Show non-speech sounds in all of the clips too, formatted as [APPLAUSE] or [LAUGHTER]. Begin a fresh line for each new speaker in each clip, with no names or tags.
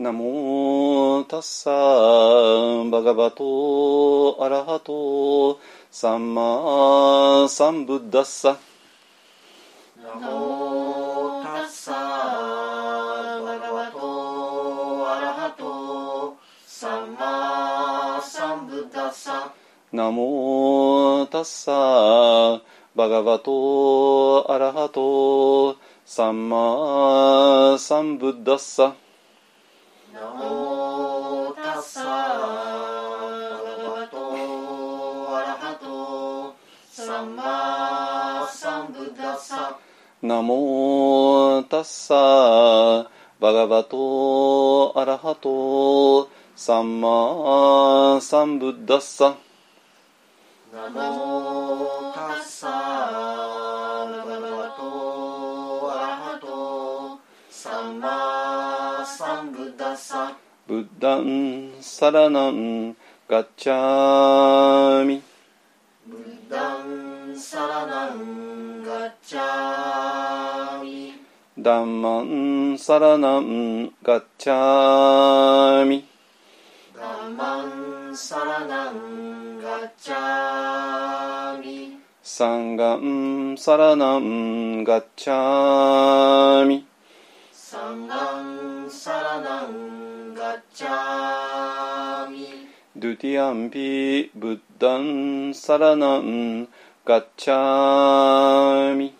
ナモタッサバガバトアラハトサンマサンブッダッサ
ナモタッサバガバトアラハトサンマサンブッダッサ
ナモタッサバガバトアラハトサンマサンブッダッサ
ナモタッサバガバトアラハトサンマサンブッダッサ
ナモタッサバガバトアラハトサンマサンブッダッサ
ブッダ
ンサラナンガッチャー
サラナンガッチャーミ。
ダンマンサラナンガッチャーミ。
サンガ
ンサラナンガッチャーミ。
サンガンサラナンガッチャーミ。
ドゥティアンピブッダンサラナンガッチャーミ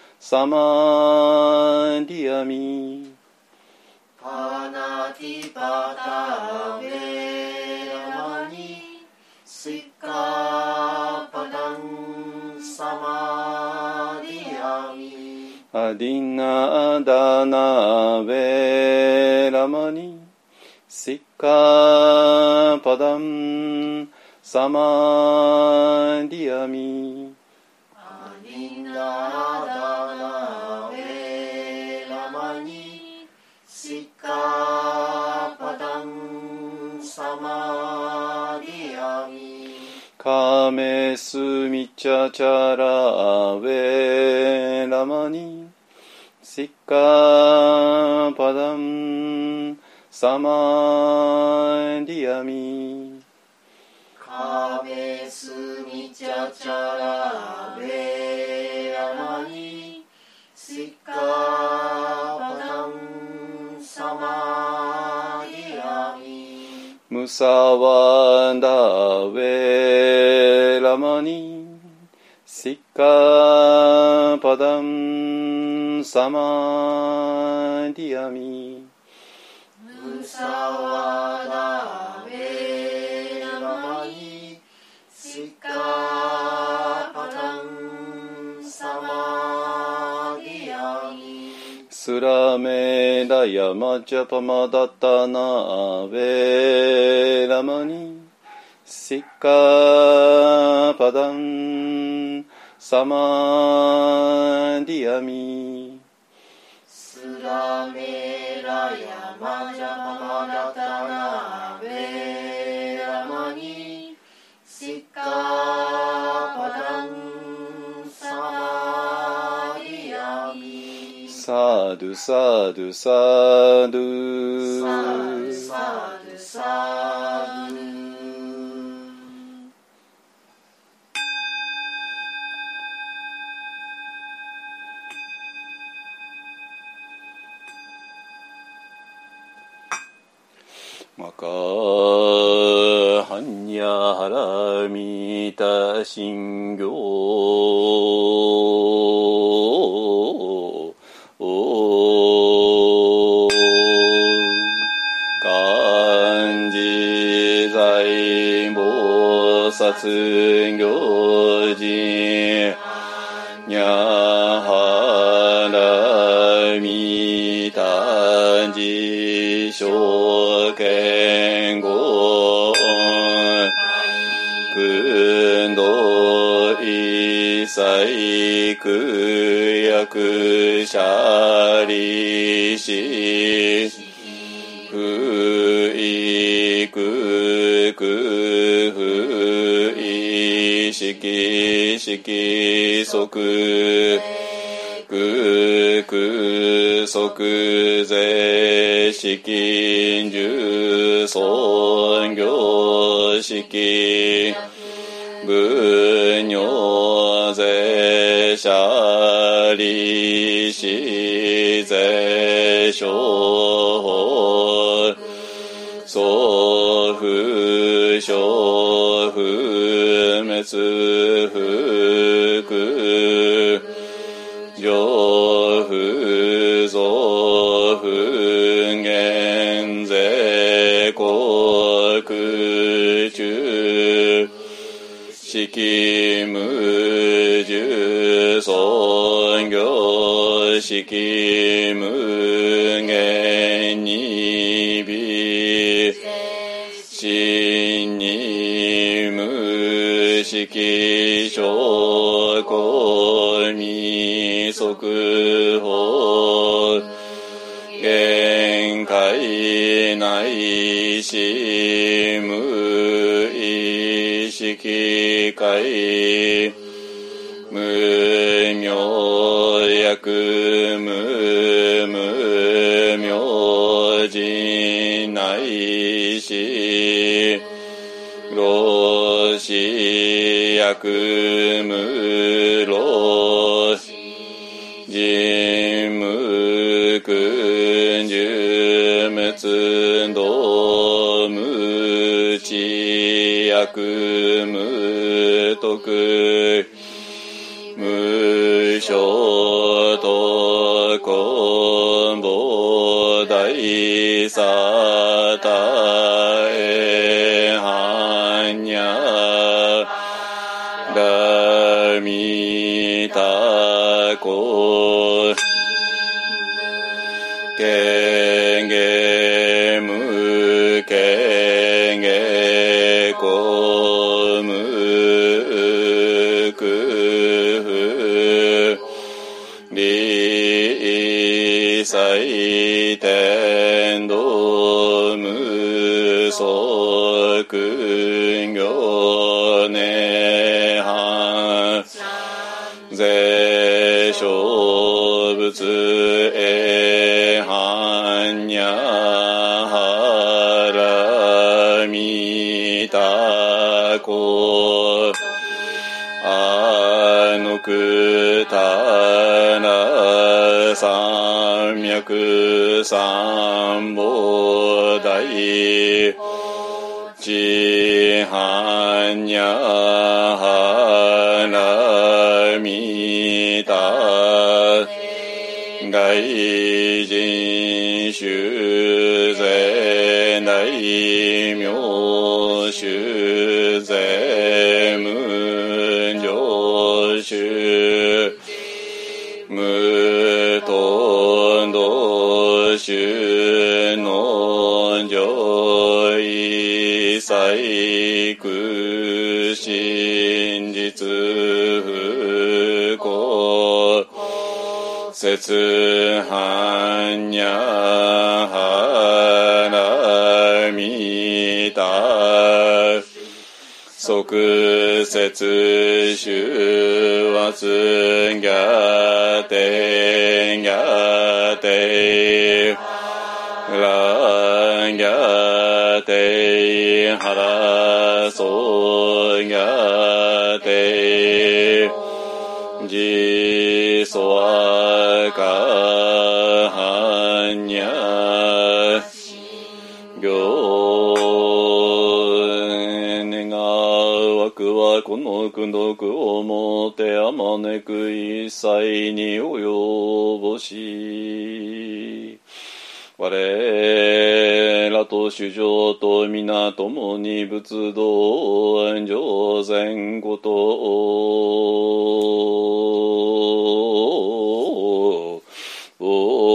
サ
マーディアミ
パナティパタウェラマニシッカパダンサマディアミ
アディナダナウェラマニシッカパダンサマディアミ
カ
メスミチャチャラウェラマニシッカパダンサマディアミ
カメスミチャチャラベラマニシッカパダンサマディアミ
ムサワダウェラマニシッカパダンサ
カパダンサマディアミ
スラメラヤマジャパマダタナベラマニシカパダンサマディアミ
サドゥサ
ドサドサド
サドサドド
マカハンニャハラミタシンギョ漢字財菩薩行人じしょけんごくんどいさいくやくしゃりしふいくくふいしきしきそくくくそくぜしきんじゅそんぎょし上不増不減税国中式無重尊業式無限にび真に無識証拠未速報限界内し無意識界無明薬無無明人内し老子薬無つどむちやくむとくむ無償とこんぼだいさたえはんにゃだみたそくんぎょねはぜしょぶつえはんにゃはらみたこあのくたな三脈三菩提大人修節半にゃはらみた即節修圧ギャテギャテてランギャテハラソギャテジソワカハニャ。行願わくはこの苦毒をもてあまねく一切に及ぼし。我らと主情と皆共に仏道上善こと。を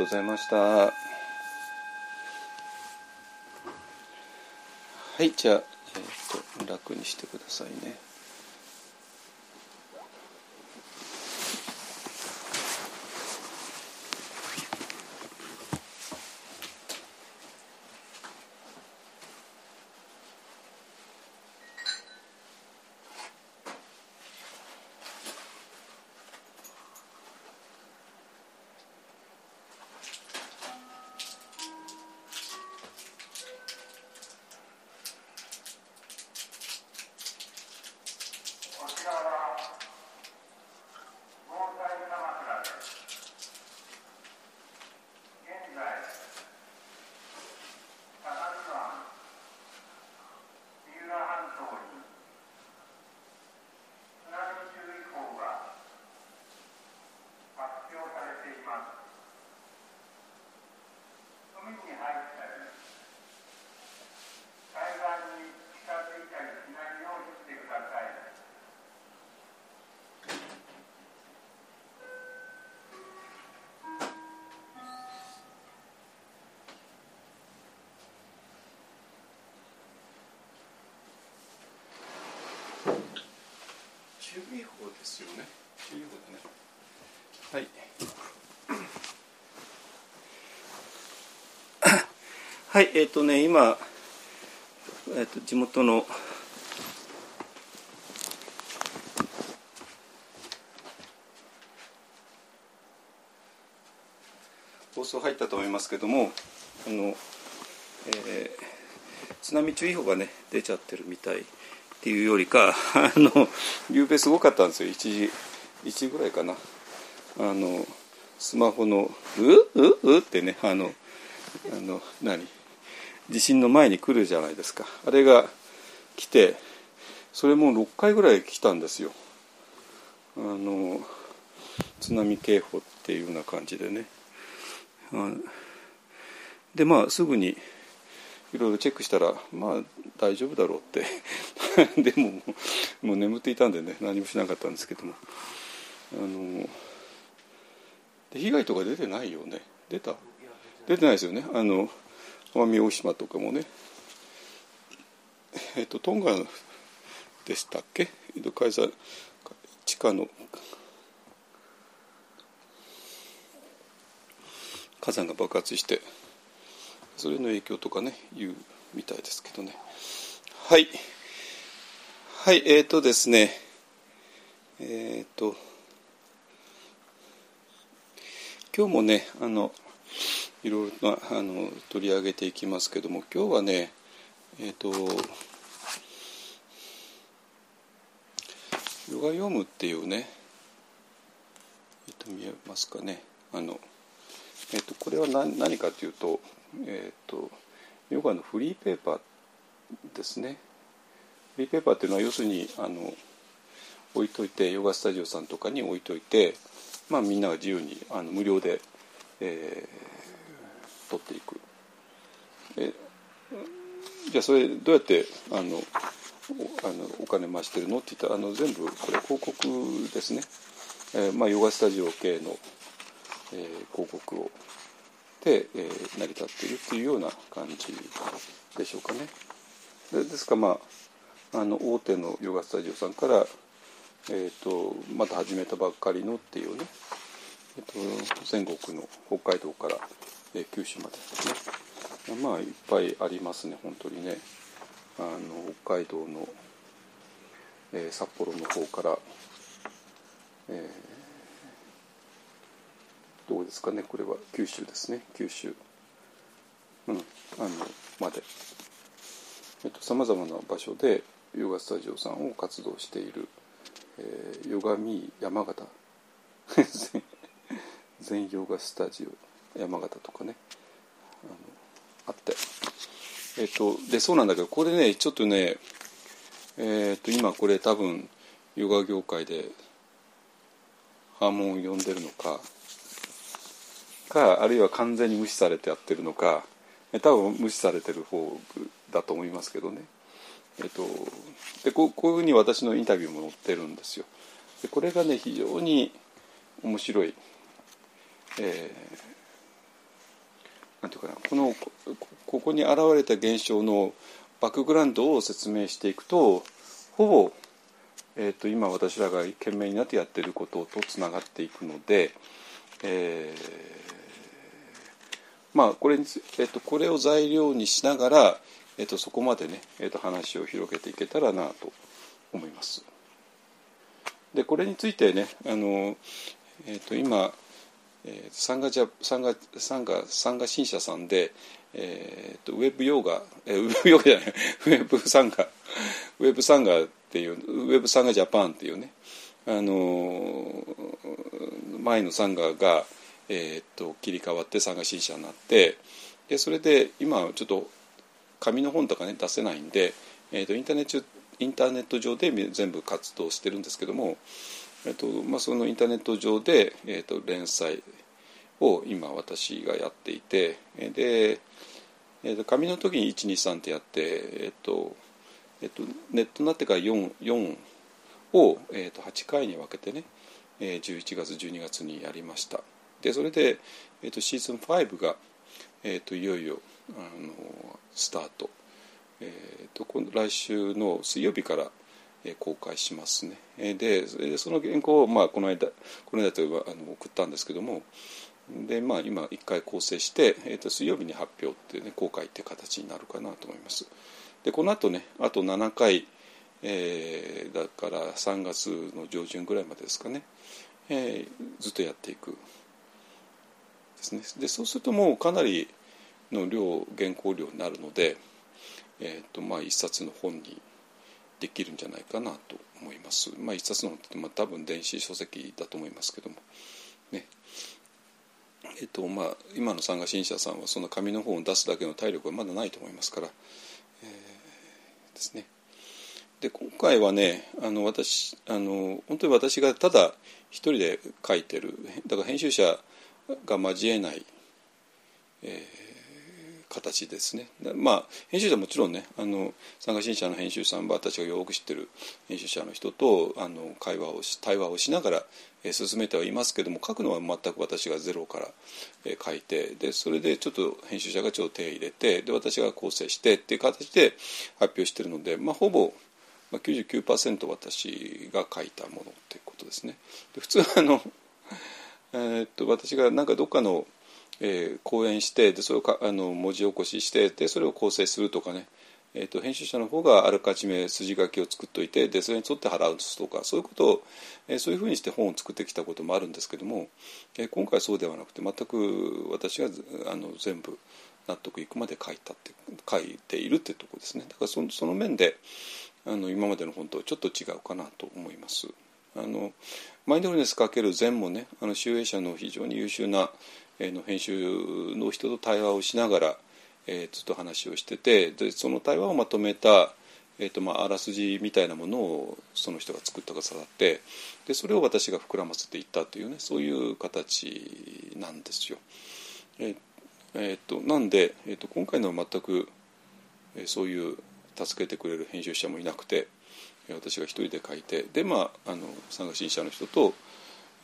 とうございました。はい、じゃあ、えー、と楽にしてくださいね。
こちらは防災鎌倉です。現在、相模湾、三浦半島に津波注意報が発表されています。海に入ったり、海岸に近づいたりしないようにしてください。
注意報ですよね。注意報だね。はい。[COUGHS] はい、えっ、とね、今、えっ、と、地元の。放送入ったと思いますけども、あの、えー津波注意報がね出ちゃってるみたいっていうよりかあの夕べすごかったんですよ。1時1時ぐらいかな。あのスマホの「うううってねあのあの何？地震の前に来るじゃないですか。あれが来てそれも6回ぐらい来たんですよ。あの津波警報っていうような感じでね。でまあすぐにいろいろチェックしたらまあ大丈夫だろうって [LAUGHS] でももう眠っていたんでね何もしなかったんですけども。あので被害とか出てないよね？出た？出てないですよね。あの奄美大島とかもね。えっとトンガでしたっけ？江戸海山地下の。火山が爆発してそれの影響とかね言うみたいですけどね。はい。はいえーとですねえーと今日もねあのいろいろなあの取り上げていきますけども今日はねえっ、と「ヨガ読む」っていうねえっ、と見えますかねあの、えっとこれは何何かというと,、えっとヨガのフリーペーパーですね。リーペーパーっていうのは要するにあの置いといてヨガスタジオさんとかに置いといて、まあ、みんなが自由にあの無料で、えー、取っていく。えじゃあそれどうやってあのおあのお金増してるのって言ったらあの全部これ広告ですね、えーまあ、ヨガスタジオ系の、えー広告をで、えー成り立っているっていうような感じでしょうかね。でですからまああの大手のヨガスタジオさんから、えー、とまた始めたばっかりのっていうね、えー、と全国の北海道から、えー九州までですね。まあいっぱいありますね本当にね。あの北海道の、えー札幌の方から、えーどこですかねこれは。九州ですね。九州。うんあのまで。えっとさまざまな場所でヨガスタジオさんを活動している、えーヨガミー山形。[LAUGHS] 全ヨガスタジオ山形とかね。あって。えっ、とでそうなんだけどこれねちょっとねえっ、と今これ多分ヨガ業界で波紋を呼んでるのかかあるいは完全に無視されてやってるのか多分無視されてる方だと思いますけどね。えっと、でこうこういうふうに私のインタビューも載ってるんですよ。でこれがね非常に面白い、えーなんていうかなこのここに現れた現象のバックグラウンドを説明していくとほぼ、えー、と今私らが懸命になってやってることとつながっていくので、えーまあこれ、えっと、これを材料にしながら、えっと、そこまでね、えっと、話を広げていけたらなと思います。でこれについてねあの、えっと、今、えー、サンガジャサンガサンガサンガ新社さんで、えっと、ウェブヨガ、えーウェブヨガじゃない [LAUGHS] ウェブサンガウェブサンガっていうウェブサンガジャパンっていうねあの前のサンガがえーっと切り替わって参加新社になってでそれで今ちょっと紙の本とかね出せないんで、えーっとインターネットインターネット上で全部活動してるんですけども、えーっとまあ、そのインターネット上で、えーっと連載を今私がやっていてえで、えー、と紙の時に123ってやって、えーとえー、とネットになってから 4, 4を、えー、と8回に分けてね、えー11月12月にやりました。でそれで、えー、とシーズン5が、えー、といよいよあのスタート、えー、と来週の水曜日から、えー公開しますね。えーでその原稿を、まあ、この間この間というかあの送ったんですけどもで、まあ、今一回構成して、えー、と水曜日に発表ってね公開って形になるかなと思います。でこの後ねあと7回、えーだから3月の上旬ぐらいまでですかね、えーずっとやっていく。ですね。でそうするともうかなりの量原稿量になるので、えーとまあ、一冊の本にできるんじゃないかなと思います。まあ、一冊の本って、まあ、多分電子書籍だと思いますけどもねえっとまあ、今の参加新社さんはその紙の本を出すだけの体力はまだないと思いますから、えーですね。で今回はねあの私あの本当に私がただ一人で書いてるだから編集者が交えない、えー形ですね。まあ編集者もちろんねあの参加新社の編集さんは私がよく知ってる編集者の人とあの会話をし対話をしながら、えー進めてはいますけども書くのは全く私がゼロから、えー書いてでそれでちょっと編集者がちょっと手入れてで私が構成してっていう形で発表してるので、まあ、ほぼ、まあ、99%私が書いたものっていうことですね。で普通あのえーっと私がなんかどっかの、えー講演してでそれをかあの文字起こししてでそれを構成するとかね、えー、と編集者の方があらかじめ筋書きを作っておいてでそれに沿って払うとかそういうことを、えー、そういうふうにして本を作ってきたこともあるんですけども、えー、今回そうではなくて全く私があの全部納得いくまで書いたって書いているってとこですねだからそのその面であの今までの本とはちょっと違うかなと思います。あのマインドフルネス×禅もねあの集英社の非常に優秀な、の編集の人と対話をしながらえー、ずっと話をしててでその対話をまとめた、えーとまあ、あらすじみたいなものをその人が作ったくださってでそれを私が膨らませていったというねそういう形なんですよ。えーえーと、なんで、えーと、今回のは全く、えー、そういう助けてくれる編集者もいなくて私が一人で書いてでまああの参加新社の人と、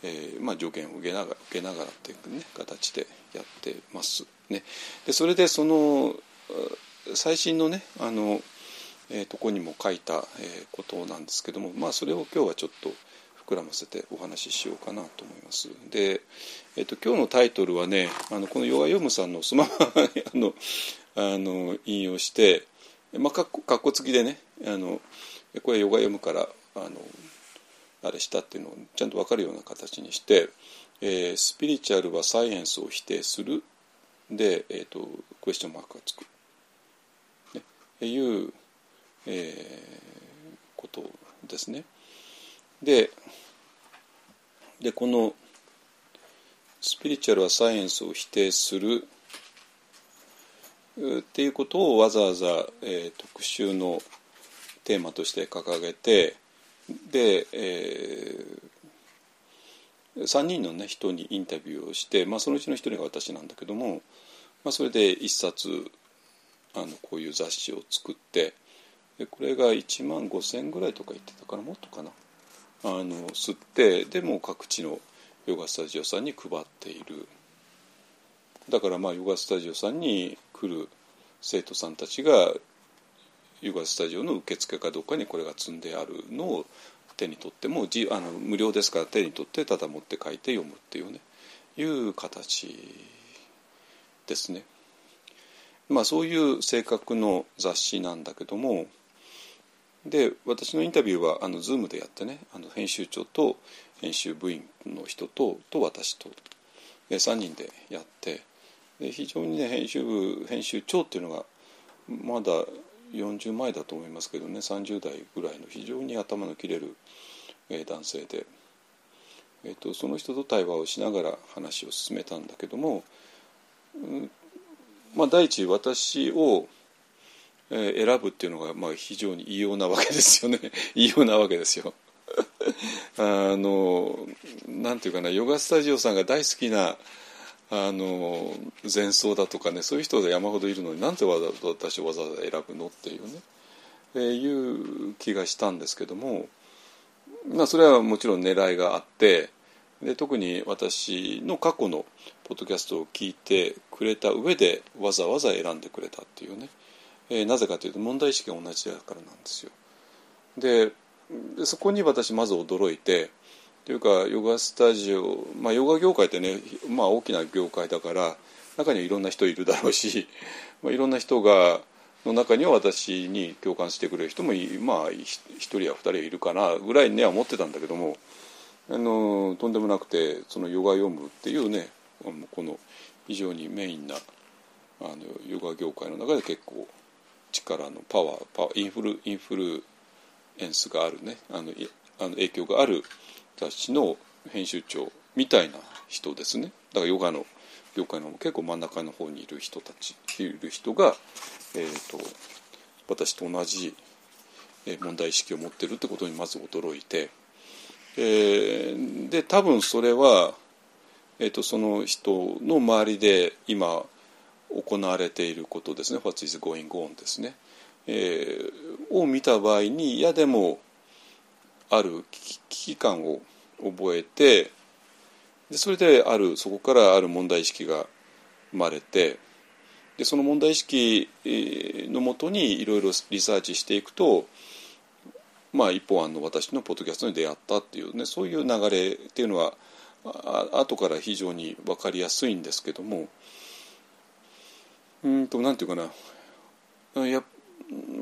えーまあ、条件を受けながら受けながらっていう、ね、形でやってます。ね、でそれでその最新のねあの、えー、とこにも書いた、えー、ことなんですけども、まあ、それを今日はちょっと膨らませてお話ししようかなと思います。で、えーと、今日のタイトルはねあのこのヨガヨムさんのスマホあのあの引用して、まあ、かっこかっこつきでねあのこれヨガヨムからあのあれしたっていうのをちゃんと分かるような形にして、えー、スピリチュアルはサイエンスを否定する。で、えーと、クエスチョンマークがつく、ね、いう、えー、ことですね。ででこのスピリチュアルはサイエンスを否定する。っていうことをわざわざ、えー、特集のテーマとして掲げてで、えー、3人の、ね、人にインタビューをして、まあ、そのうちの1人が私なんだけどもまあ、それで一冊あのこういう雑誌を作ってでこれが1万5,000円ぐらいとか言ってたからもっとかなあの吸ってでも各地のヨガスタジオさんに配っている。だからまあヨガスタジオさんに来る生徒さんたちがヨガスタジオの受付かどうかにこれが積んであるのを手に取ってもあの無料ですから手に取ってただ持って書いて読むっていうねいう形ですね。まあそういう性格の雑誌なんだけどもで私のインタビューはあの Zoom でやってねあの編集長と編集部員の人とと私とで3人でやってで非常にね編集部編集長っていうのがまだ40前だと思いますけどね30代ぐらいの非常に頭の切れる、男性で、えーとその人と対話をしながら話を進めたんだけどもまあ、第一私を選ぶっていうのがまあ非常に異様なわけですよね [LAUGHS] 異様なわけですよ。[LAUGHS] あのなんていうかなヨガスタジオさんが大好きなあの前奏だとかねそういう人が山ほどいるのになんでわざわざ私をわざわざ選ぶのっていうね、えー、いう気がしたんですけども、まあ、それはもちろん狙いがあってで特に私の過去のポッドキャストを聞いてくれた上でわざわざ選んでくれたっていうね、えー、なぜかというと問題意識が同じだからなんですよ。でそこに私まず驚いてというかヨガスタジオ、まあ、ヨガ業界ってね、まあ、大きな業界だから中にはいろんな人いるだろうし、[LAUGHS] まあ、いろんな人がの中には私に共感してくれる人もまあ一人や二人いるかなぐらいには思ってたんだけどもあのとんでもなくてそのヨガ読むっていうねこの非常にメインなあのヨガ業界の中で結構力のパワーパワーインフルインフルエンスがあるねあのあの影響がある雑誌の編集長みたいな人ですね。だからヨガの業界の結構真ん中の方にいる人たちいる人が、えーと、私と同じ問題意識を持ってるってことにまず驚いて、えー、で多分それはえーと、その人の周りで今行われていることですね「What is going on」ですね、えー、を見た場合にいやでもある危機感を覚えてでそれであるそこからある問題意識が生まれてでその問題意識のもとにいろいろリサーチしていくとまあ一本案の私のポッドキャストに出会ったっていうねそういう流れっていうのはあ後から非常に分かりやすいんですけどもうんとなんていうかなや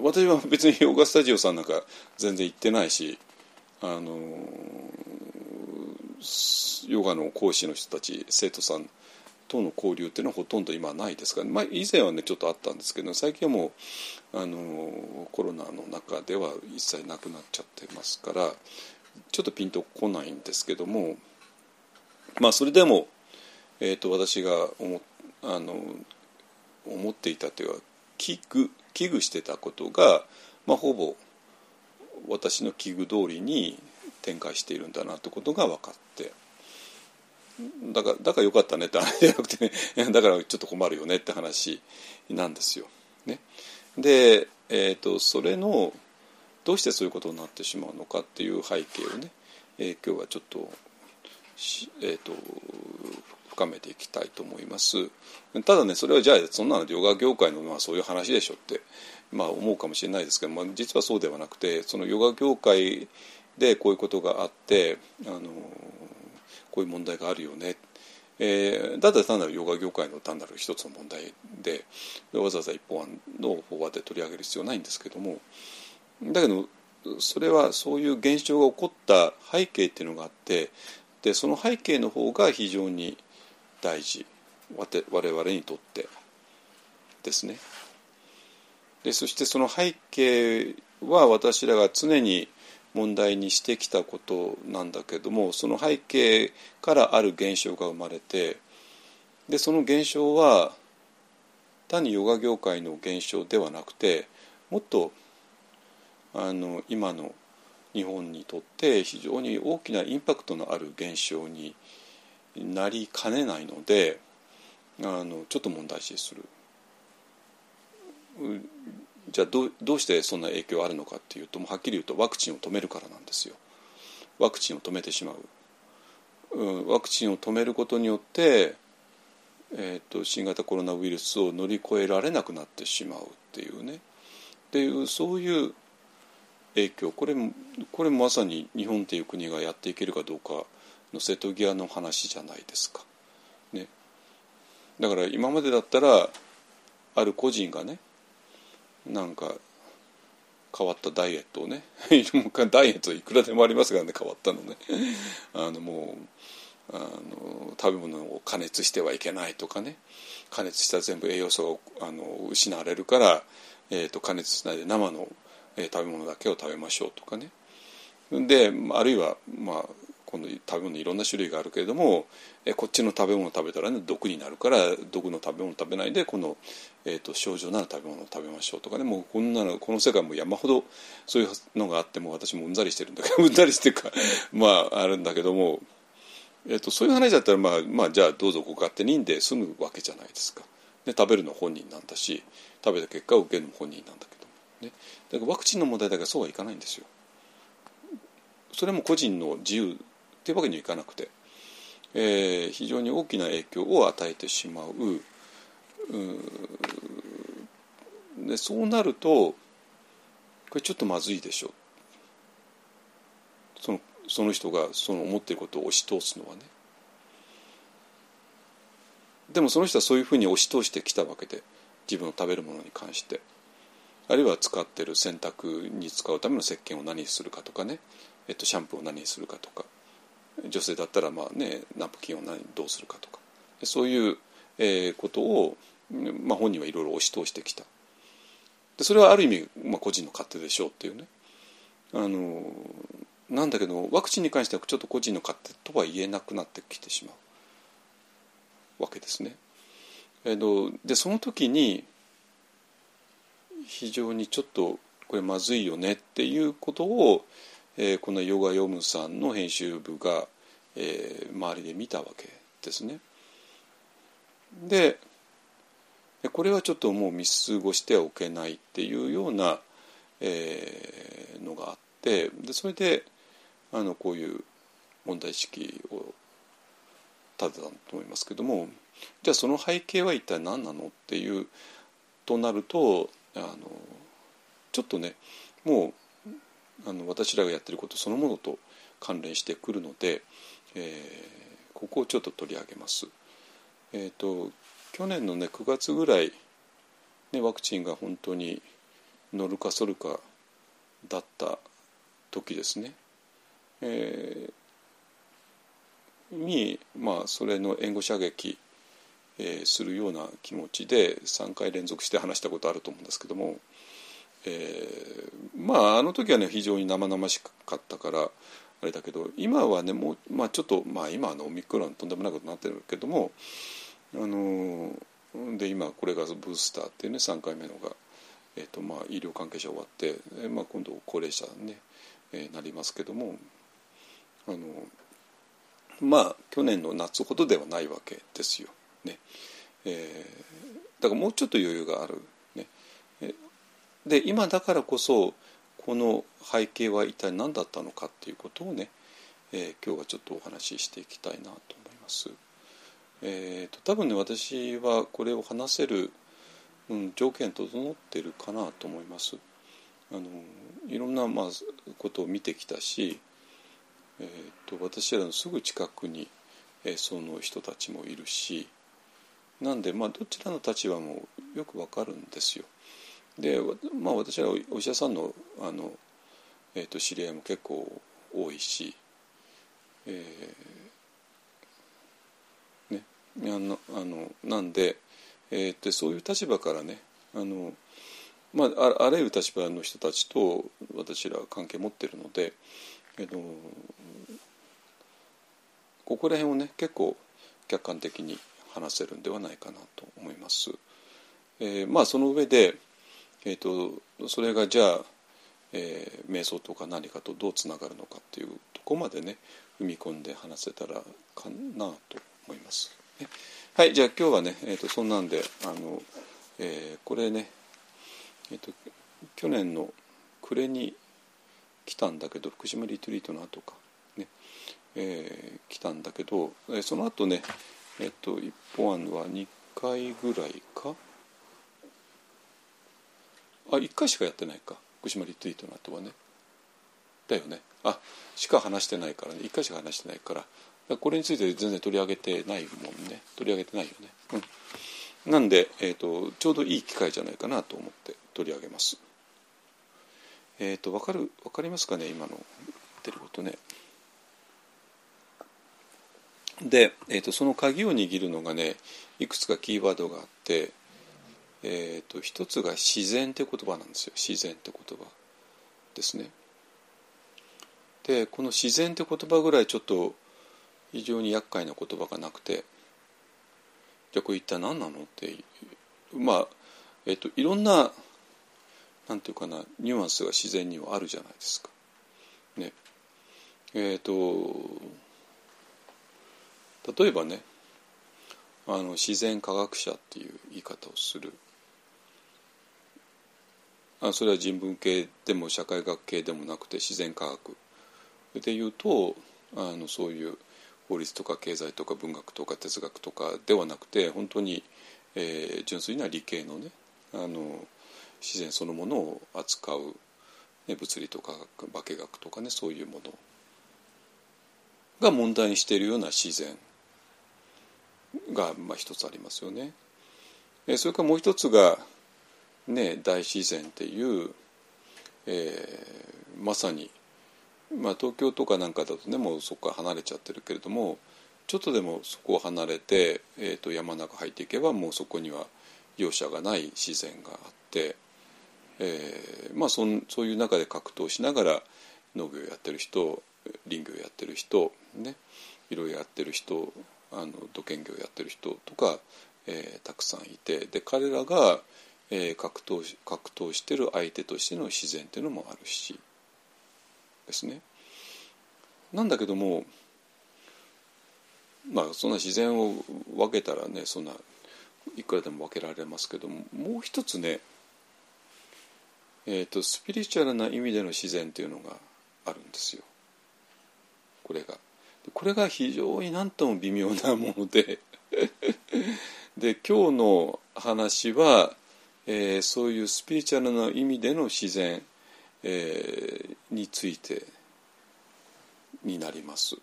私は別にヨガスタジオさんなんか全然行ってないしあのヨガの講師の人たち生徒さんとの交流っていうのはほとんど今はないですから、まあ、以前はねちょっとあったんですけど最近はもうあのコロナの中では一切なくなっちゃってますからちょっとピンとこないんですけどもまあそれでも、えーと、私が思あの思っていたというか危惧危惧してたことが、まあ、ほぼ私の危惧通りに展開しているんだなということが分かってだからだからよかったねって話じゃなくて、ね、[LAUGHS] だからちょっと困るよねって話なんですよ。ね、で、えーと、それのどうしてそういうことになってしまうのかっていう背景をね、えー、今日はちょっと,、えーと、深めていきたいと思います。ただねそれはじゃあそんなのヨガ業界のまあそういう話でしょって、まあ、思うかもしれないですけど、ま、実はそうではなくてそのヨガ業界でこういうことがあってあのこういう問題があるよね、えー、だったら単なるヨガ業界の単なる一つの問題でわざわざ一本案の法話で取り上げる必要ないんですけどもだけどそれはそういう現象が起こった背景っていうのがあってでその背景の方が非常に大事我々にとってですね。でそしてその背景は私らが常に問題にしてきたことなんだけどもその背景からある現象が生まれてでその現象は単にヨガ業界の現象ではなくてもっとあの今の日本にとって非常に大きなインパクトのある現象になりかねないのであのちょっと問題視する。じゃあどどうしてそんな影響あるのかっていうともうはっきり言うとワクチンを止めるからなんですよ。ワクチンを止めてしまう。うん、ワクチンを止めることによって、えーと、新型コロナウイルスを乗り越えられなくなってしまうっていうねっていうそういう影響これこれまさに日本っていう国がやっていけるかどうかの瀬戸際の話じゃないですか。ね、だから今までだったらある個人がねなんか変わったダイエットをね [LAUGHS] ダイエットいくらでもありますからね変わったのね。[LAUGHS] あのもうあの食べ物を加熱してはいけないとかね。加熱したら全部栄養素があの失われるから、えーと、加熱しないで生の、えー、食べ物だけを食べましょうとかね。であるいはまあこの食べ物いろんな種類があるけれどもえこっちの食べ物を食べたら、ね、毒になるから毒の食べ物を食べないでこの、えーと、症状なら食べ物を食べましょうとかねもうこんなのこの世界も山ほどそういうのがあっても私もうんざりしてるんだけど [LAUGHS] うんざりしてるかまああるんだけども、えーと、そういう話だったら、まあ、まあじゃあどうぞご勝手にんで済むわけじゃないですか。で食べるの本人なんだし食べた結果を受けるの本人なんだけど、ね、だからワクチンの問題だからそうはいかないんですよ。それも個人の自由っていうわけにはいかなくて、えー、非常に大きな影響を与えてしまう。うでそうなるとこれちょっとまずいでしょそのその人がその思っていることを押し通すのはね。でもその人はそういうふうに押し通してきたわけで自分の食べるものに関して。あるいは使ってる洗濯に使うための石鹸を何にするかとかね、えっと、シャンプーを何にするかとか。女性だったらまあ、ね、ナプキンを何どうするかとか。そういう、え、ことを、まあ、本人はいろいろ押し通してきた。でそれはある意味、まあ、個人の勝手でしょうっていうね。あのなんだけどワクチンに関してはちょっと個人の勝手とは言えなくなってきてしまう。わけですね。えーと、でその時に非常にちょっとこれまずいよねっていうことをえー、このヨガヨムさんの編集部が、えー、周りで見たわけですね。でこれはちょっともう見過ごしてはおけないっていうような、えー、のがあってでそれであのこういう問題意識を立てたと思いますけどもじゃあその背景は一体何なのっていうとなるとあのちょっとねもうあの私らがやってることそのものと関連してくるので、えー、ここをちょっと取り上げます。えーと、去年の、ね、9月ぐらい、ね、ワクチンが本当にノルカソルカだった時ですね、えー、に、まあ、それの援護射撃、えー、するような気持ちで3回連続して話したことあると思うんですけども、えー、まああの時はね非常に生々しかったからあれだけど今はねもう、まあ、ちょっと、まあ、今のオミクロンとんでもないことになってるけどもあので今これがブースターっていうね3回目のが、えーとまあ、医療関係者終わって、えーまあ、今度高齢者に、ねえー、なりますけどもあのまあ去年の夏ほどではないわけですよ。ねえー、だからもうちょっと余裕がある。で今だからこそこの背景は一体何だったのかっていうことをね、えー、今日はちょっとお話ししていきたいなと思います。えーと、多分ね私はこれを話せる、うん、条件整ってるかなと思います。あのいろんな、まあ、ことを見てきたし、えーと、私らのすぐ近くに、えー、その人たちもいるしなんで、まあ、どちらの立場もよくわかるんですよ。で、まあ、私はお医者さんのあの、えーと、知り合いも結構多いし、えー、ねあのあのなんで,、えー、でそういう立場からねあの、まあ、あらゆる立場の人たちと私ら関係持ってるので、えー、とここら辺をね結構客観的に話せるんではないかなと思います。えー、まあその上で、えーと、それがじゃあ、えー、瞑想とか何かとどうつながるのかっていうとこまでね踏み込んで話せたらかなと思います。はいじゃあ今日はね、えーと、そんなんであの、えー、これね、えーと、去年の暮れに来たんだけど福島リトリートの後かね、えー、来たんだけど、えー、その後ねえっと一本案は2回ぐらいかあ1回しかやってないか。福島リトリートの後はね。だよね。あしか話してないからね。1回しか話してないから。これについて全然取り上げてないもんね。取り上げてないよね。うん。なんで、えーと、ちょうどいい機会じゃないかなと思って取り上げます。えっ、ー、と分かる分かりますかね？今の言ってることね。で、えーと、その鍵を握るのがねいくつかキーワードがあって、えーと、一つが自然って言葉なんですよ自然って言葉ですね。でこの自然って言葉ぐらいちょっと非常に厄介な言葉がなくてじゃあこれ一体何なのってまあえっ、ー、といろんななんていうかなニュアンスが自然にはあるじゃないですか。ねえっ、ー、と例えばねあの自然科学者っていう言い方をするあそれは人文系でも社会学系でもなくて自然科学でいうとあのそういう法律とか経済とか文学とか哲学とかではなくて本当に、えー、純粋な理系のねあの自然そのものを扱う、ね、物理とか化学とかねそういうものが問題にしているような自然がまあ一つありますよね。それからもう一つが、ね、大自然っていう、えー、まさに、まあ、東京とかなんかだとねもうそこから離れちゃってるけれどもちょっとでもそこを離れて、えー、と山の中入っていけばもうそこには容赦がない自然があって、えーまあそ、そういう中で格闘しながら農業やってる人林業やってる人ねいろいろやってる人あの土建業やってる人とか、えー、たくさんいてで彼らが、えー、格闘格闘してる相手としての自然っていうのもあるしですね。なんだけどもまあそんな自然を分けたらねそんないくらでも分けられますけどももう一つねえーと、スピリチュアルな意味での自然っていうのがあるんですよこれが。これが非常に何とも微妙なもので [LAUGHS] で今日の話は、えー、そういうスピリチュアルな意味での自然、えー、についてになります。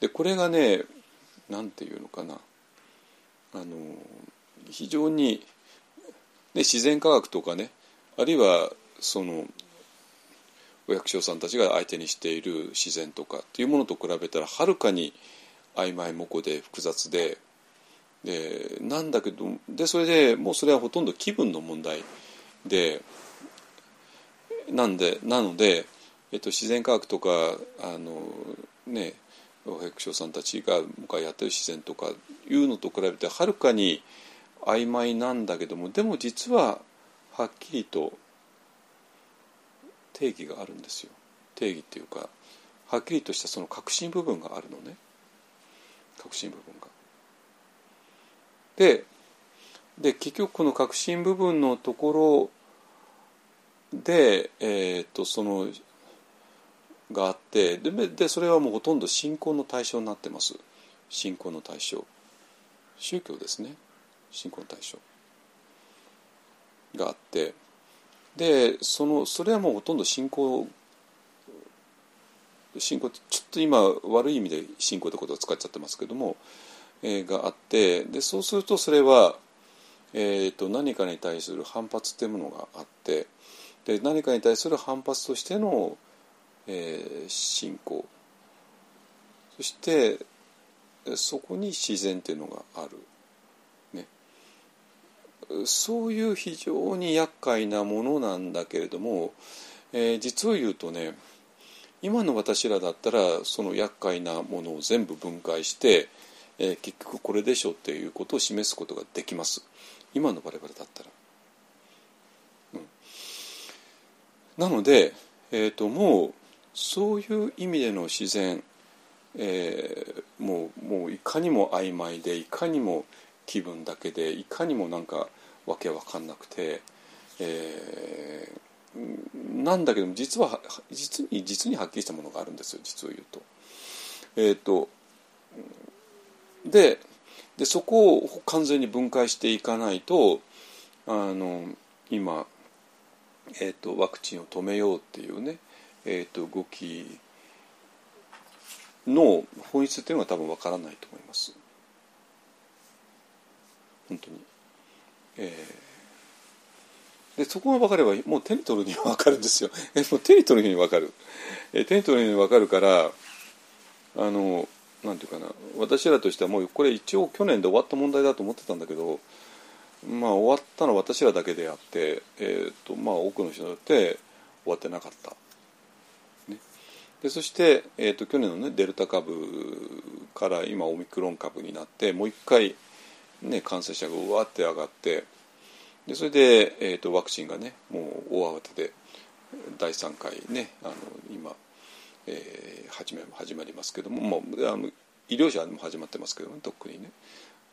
でこれがね何て言うのかなあの非常に、ね、自然科学とかねあるいはそのお役所さんたちが相手にしている自然とかっていうものと比べたらはるかに曖昧模糊で複雑ででなんだけどでそれでもうそれはほとんど気分の問題でなんでなので、えっと、自然科学とかあのねお役所さんたちが向やってる自然とかいうのと比べてはるかに曖昧なんだけどもでも実ははっきりと定義があるんですよ定義っていうかはっきりとしたその核心部分があるのね核心部分が。でで結局この核心部分のところで、えー、とそのがあってでそれはもうほとんど信仰の対象になってます。信仰の対象。宗教ですね。信仰の対象。があって。でそのそれはもうほとんど信仰信仰ってちょっと今悪い意味で信仰ってことを使っちゃってますけども、があってでそうするとそれは、えーと、何かに対する反発っていうものがあってで何かに対する反発としての、えー、信仰そしてそこに自然っていうのがある。ね、そういう非常に厄介なものなんだけれども、えー、実を言うとね今の私らだったらその厄介なものを全部分解して、えー、結局これでしょっていうことを示すことができます今の我々だったら。うん、なので、えーと、もうそういう意味での自然、えー、もうもういかにも曖昧でいかにも気分だけでいかにもなんかわけわかんなくて、えー、なんだけども実は実に実にはっきりしたものがあるんですよ実を言うと。えーと、ででそこを完全に分解していかないとあの今、えーと、ワクチンを止めようっていうね、えーと、動きの本質っていうのは多分わからないと思います。本当に。えーでそこが分かればもう手に取るには分かるんですよえ [LAUGHS] もう手に取るに分かるえ手に取るに分かるからあのなんていうかな私らとしてはもうこれ一応去年で終わった問題だと思ってたんだけどまあ終わったのは私らだけであって、えーとまあ、多くの人によって終わってなかった。ね、でそして、えーと、去年の、ね、デルタ株から今オミクロン株になってもう一回、ね、感染者がうわって上がってでそれで、えーと、ワクチンがねもう大慌てで第3回ねあの今、えー、始め始まりますけどももうあの医療者も始まってますけども、ね、とっくにね。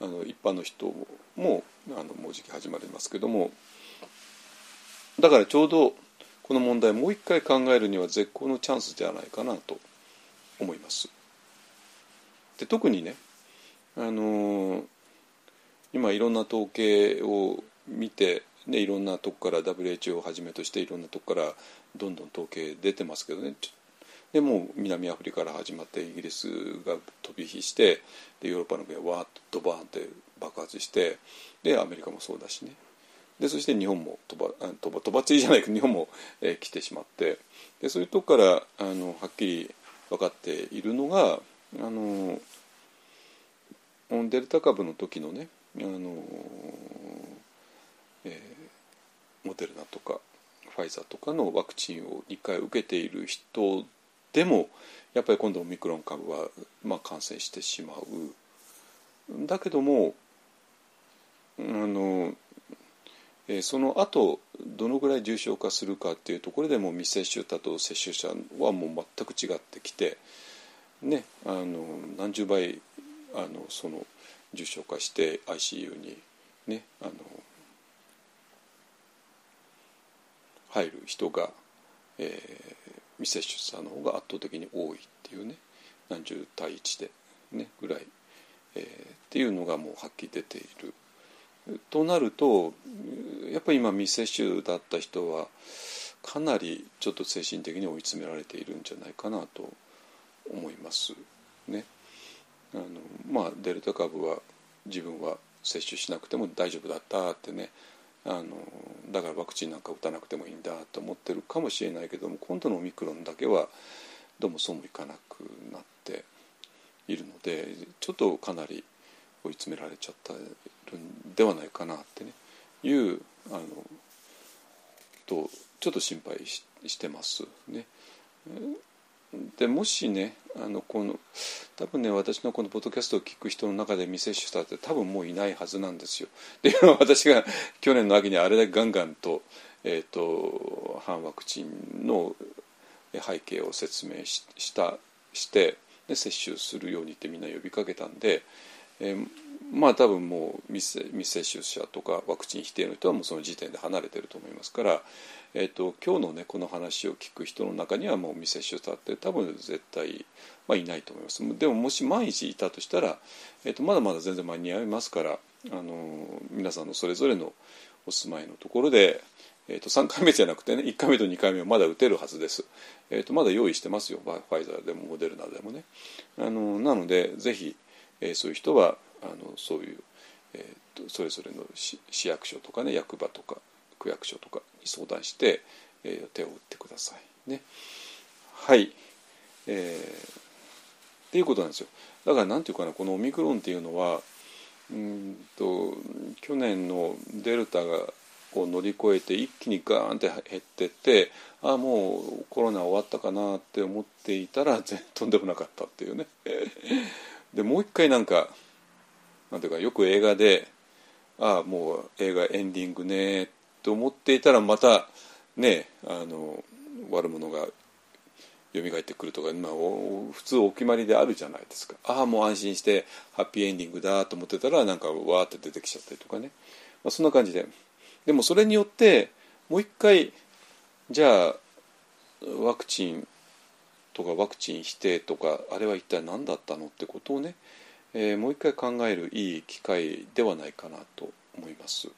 あの一般の人もあのもうじき始まりますけども。だからちょうどこの問題もう一回考えるには絶好のチャンスじゃないかなと思います。で特にねあの今いろんな統計を見て、ね、いろんなとこから WHO をはじめとしていろんなとこからどんどん統計出てますけどね。でも南アフリカから始まってイギリスが飛び火してでヨーロッパの国はわーっとドバーンって爆発してでアメリカもそうだしね。でそして日本も飛ば飛ば飛ばっちりじゃないけど日本も、えー、来てしまって。でそういうとこからあのはっきり分かっているのがあのデルタ株の時のねあのえー、モデルナとかファイザーとかのワクチンを2回受けている人でもやっぱり今度オミクロン株は、まあ、感染してしまう。だけどもあの、えー、その後どのぐらい重症化するかっていうところでも未接種だと接種者はもう全く違ってきて、ね、あの何十倍あのその重症化して ICU に、ね、あの入る人が、えー、未接種者の方が圧倒的に多いっていうね何十対1で、ね、ぐらい、えー、っていうのがもうはっきり出ている。となるとやっぱり今未接種だった人はかなりちょっと精神的に追い詰められているんじゃないかなと思いますね。あのまあデルタ株は自分は接種しなくても大丈夫だったってねあのだからワクチンなんか打たなくてもいいんだと思ってるかもしれないけども今度のオミクロンだけはどうもそうもいかなくなっているのでちょっとかなり追い詰められちゃったるんではないかなってねいうあのとちょっと心配ししてますね。でもしねあのこの多分ね私のこのポッドキャストを聞く人の中で未接種したって多分もういないはずなんですよ。で私が去年の秋にあれだけガンガンと,、えーと、反ワクチンの背景を説明ししたしてで接種するようにってみんな呼びかけたんで、えー、まあ多分もう未接種者とかワクチン否定の人はもうその時点で離れてると思いますから。えーと、今日のねこの話を聞く人の中にはもう未接種者って多分絶対、まあ、いないと思います。でももし万一いたとしたら、えーと、まだまだ全然間に合いますから、あのー、皆さんのそれぞれのお住まいのところで、えーと、3回目じゃなくてね1回目と2回目はまだ打てるはずです、えー、とまだ用意してますよ。ファイザーでもモデルナでもね、あのー、なのでぜひ、えー、そういう人はあのそういう、えー、とそれぞれの市役所とかね役場とか区役所とかに相談して、えー、手を打ってくださいね。はい、えー、っていうことなんですよ。だから何ていうかなこのオミクロンっていうのはうんと去年のデルタがを乗り越えて一気にガーンって減ってってああもうコロナ終わったかなって思っていたら [LAUGHS] 全とんでもなかったっていうね。[LAUGHS] でもう一回なんかなんていうかよく映画でああもう映画エンディングねと思っていたらまたねあの悪者が蘇ってくるとか、まあ、普通お決まりであるじゃないですか。ああもう安心してハッピーエンディングだと思ってたらなんかわーって出てきちゃったりとかね、まあ、そんな感じで。でもそれによってもう一回じゃあワクチンとかワクチン否定とかあれは一体何だったのってことをね、えー、もう一回考えるいい機会ではないかなと思います。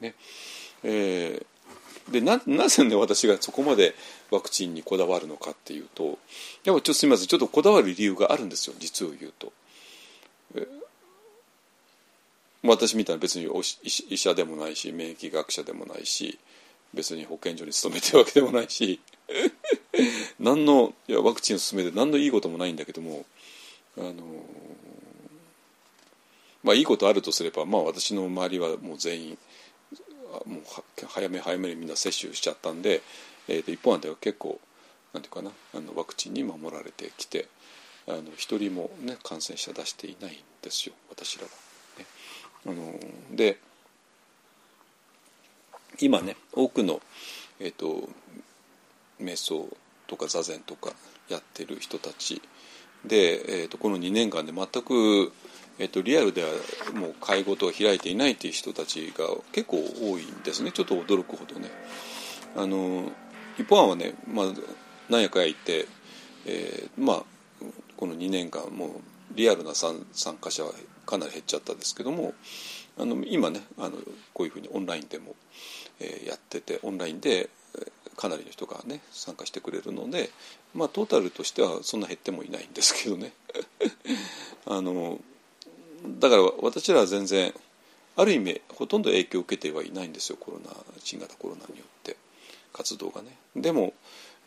ねえー、でななぜね私がそこまでワクチンにこだわるのかっていうとやっぱちょっとすみませんちょっとこだわる理由があるんですよ実を言うと。えー、私みたいな別に医者でもないし免疫学者でもないし別に保健所に勤めてるわけでもないし [LAUGHS] 何のいやワクチンを進めて何のいいこともないんだけどもあのまあいいことあるとすればまあ私の周りはもう全員もう早め早めにみんな接種しちゃったんで、えー、と一方案では結構なんていうかなあのワクチンに守られてきてあの一人も、ね、感染者出していないんですよ私らは。ね、あので今ね多くの、えーと、瞑想とか座禅とかやってる人たちで、えーとこの2年間で全くえっと、リアルではもう介護とは開いていないという人たちが結構多いんですねちょっと驚くほどね。あの一方はね、まあ、何やかや言って、えー、まあこの2年間もうリアルな参加者はかなり減っちゃったんですけどもあの今ねあのこういうふうにオンラインでも、えー、やっててオンラインでかなりの人がね参加してくれるので、まあ、トータルとしてはそんな減ってもいないんですけどね。[LAUGHS] あのだから私らは全然ある意味ほとんど影響を受けてはいないんですよコロナ新型コロナによって活動がね。でも、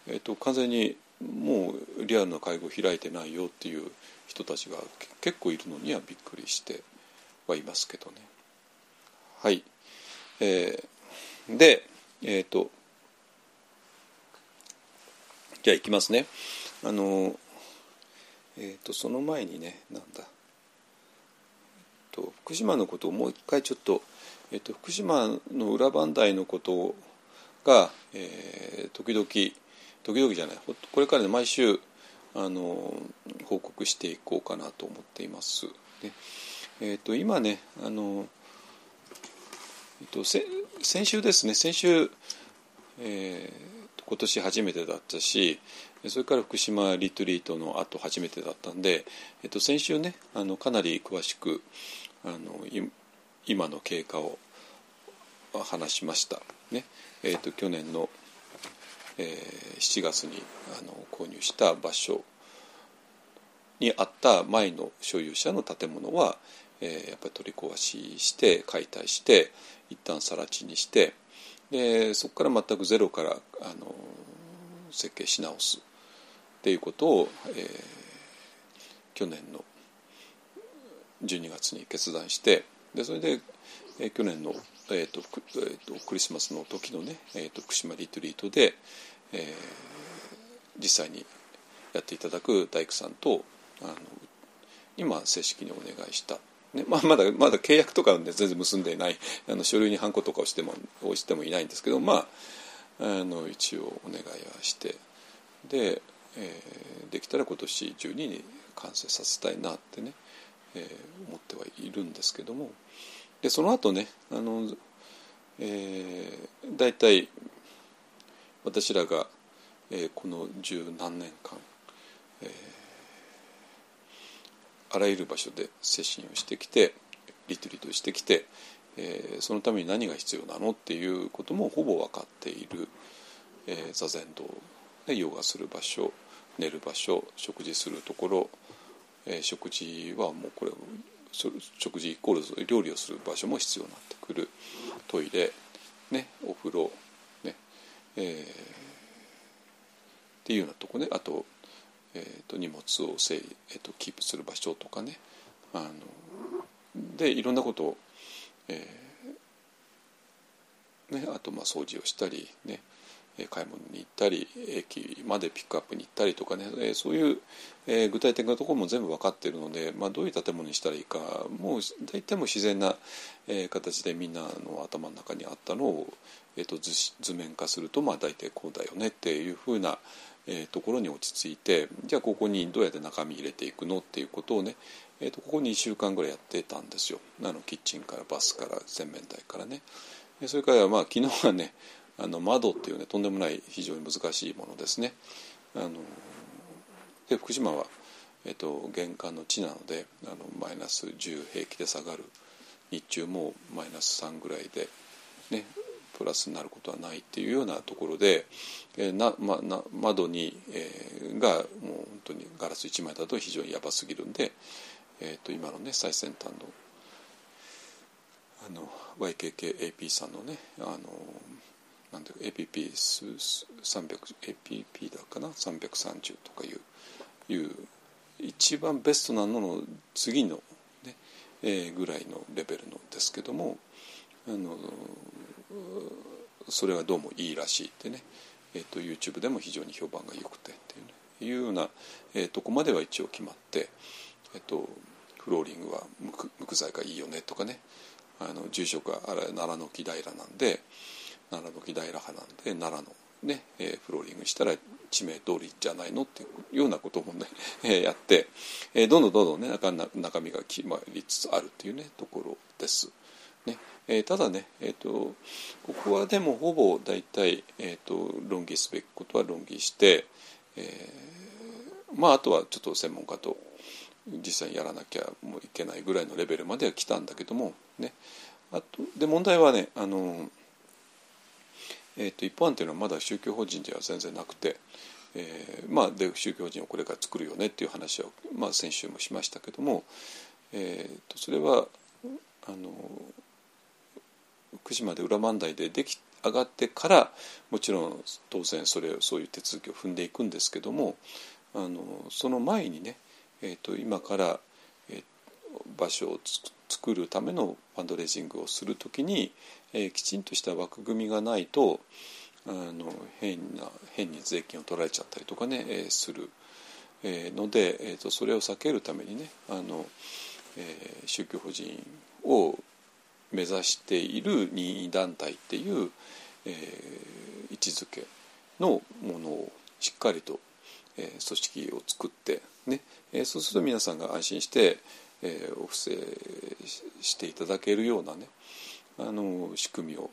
えーと、完全にもうリアルな会合を開いてないよっていう人たちが結構いるのにはびっくりしてはいますけどね。はい、えー、でえっ、ー、とじゃあいきますね。あのえっ、ー、とその前にねなんだ。と福島のことをもう一回ちょっと、えっと、福島の裏磐梯のことが、えー、時々時々じゃないこれから、ね、毎週あの報告していこうかなと思っています。でえーと、今ねあの、えっと、先週ですね先週、えー、今年初めてだったしそれから福島リトリートの後初めてだったんで、えっと、先週ねあのかなり詳しくあの今の経過を話しました、ね。えーと、去年の、えー、7月にあの購入した場所にあった前の所有者の建物は、えーやっぱり取り壊しして解体して一旦更地にしてでそこから全くゼロからあの設計し直すっていうことを、えー去年の12月に決断してでそれで、え去年の、えーとえーとクリスマスの時のね、えーと福島リトリートで、えー実際にやっていただく大工さんとあの今正式にお願いした、ねまあ、まだまだ契約とかは、ね、全然結んでいないあの書類にハンコとかをしてもをしてもいないんですけどまああの一応お願いはしてで、えーできたら今年中に完成させたいなってね、えー思ってはいるんですけども。でその後ねあの、えー、大体私らが、えーこの十何年間、えーあらゆる場所で接心をしてきてリトリートしてきて、えーそのために何が必要なのっていうこともほぼ分かっている、えー座禅堂でヨガする場所寝る場所食事するところ、えー食事はもうこれ食事イコール料理をする場所も必要になってくる。トイレ、ね、お風呂、ねえーっていうようなとこね。あと,、えー、と荷物をせい、えー、とキープする場所とかね。あのでいろんなことを、えーね、あとまあ掃除をしたりね。買い物に行ったり駅までピックアップに行ったりとかね、そういう、具体的なところも全部分かっているので、まあ、どういう建物にしたらいいかもう大体も自然な、形でみんなの頭の中にあったのを、えー、と図面化するとまあ大体こうだよねっていうふうな、ところに落ち着いてじゃあここにどうやって中身入れていくのっていうことをね、えー、とここに1週間ぐらいやってたんですよあのキッチンからバスから洗面台からね。それからまあ昨日はねあの窓っていうねとんでもない非常に難しいものですね。あので福島は、えっと、玄関の地なのであのマイナス10平気で下がる日中もマイナス3ぐらいで、ね、プラスになることはないっていうようなところで、えーなま、な窓に、えーがもう本当にガラス1枚だと非常にやばすぎるんで、えー、と今のね最先端のあの YKKAP さんのねあのなんていう APP300APP だかな？330とかいういう一番ベストなのの次の、ねえーぐらいのレベルのですけどもあのそれはどうもいいらしいってね、えー、と YouTube でも非常に評判が良くてっていう,、ね、いうような、えーとこまでは一応決まって、えー、とフローリングは無無垢材がいいよねとかねあの住職はあれ奈良の木平なんで奈良の木平派なんで奈良の、ねえーフローリングしたら地名通りじゃないのっていうようなこともね、[LAUGHS] えーやって、えーどんどんどんどんね中中身が決まりつつあるっていうねところです。ねえーただね、えー、とここはでもほぼ大体、えー、と論議すべきことは論議して、えーまああとはちょっと専門家と実際にやらなきゃもういけないぐらいのレベルまでは来たんだけどもねあとで問題はねあの、えー、と一般っていうのはまだ宗教法人では全然なくて、えーまあ、で宗教法人をこれから作るよねっていう話を、まあ、先週もしましたけども、えー、とそれはあの福島で裏磐梯ででき上がってからもちろん当然それそういう手続きを踏んでいくんですけどもあのその前にね、えー、と今から、えー場所を作るためのファンドレイジングをするときに、えーきちんとした枠組みがないとあの変な変に税金を取られちゃったりとかね、えーする、えーので、えー、とそれを避けるためにねあの、え宗教法人を目指している任意団体っていう、え位置づけのものをしっかりと、え組織を作って、ねえそうすると皆さんが安心して、えお布施ししていただけるようなねあの仕組みを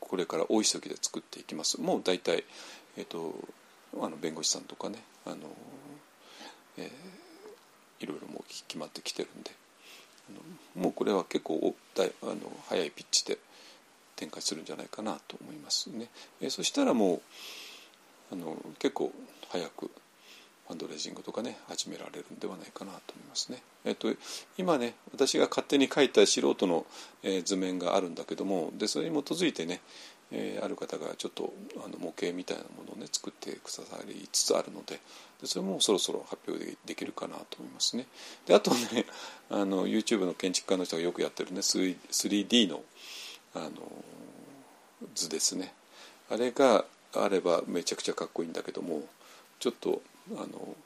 これから大急ぎで作っていきます。もう大体、えー、とあの弁護士さんとかねあの、えーいろいろもう決まってきてるんであのもうこれは結構おだいあの早いピッチで展開するんじゃないかなと思いますね。えーそしたらもうあの結構早くンドレジングとかね始められるんではないかなと思いますね。えっと、今ね私が勝手に描いた素人の、えー図面があるんだけどもでそれに基づいてね、えーある方がちょっとあの模型みたいなものをね作ってくださりつつあるのででそれもそろそろ発表でできるかなと思いますね。であとね [LAUGHS] あの YouTube の建築家の人がよくやってるね 3- 3D のあの図ですねあれがあればめちゃくちゃかっこいいんだけどもちょっとあの、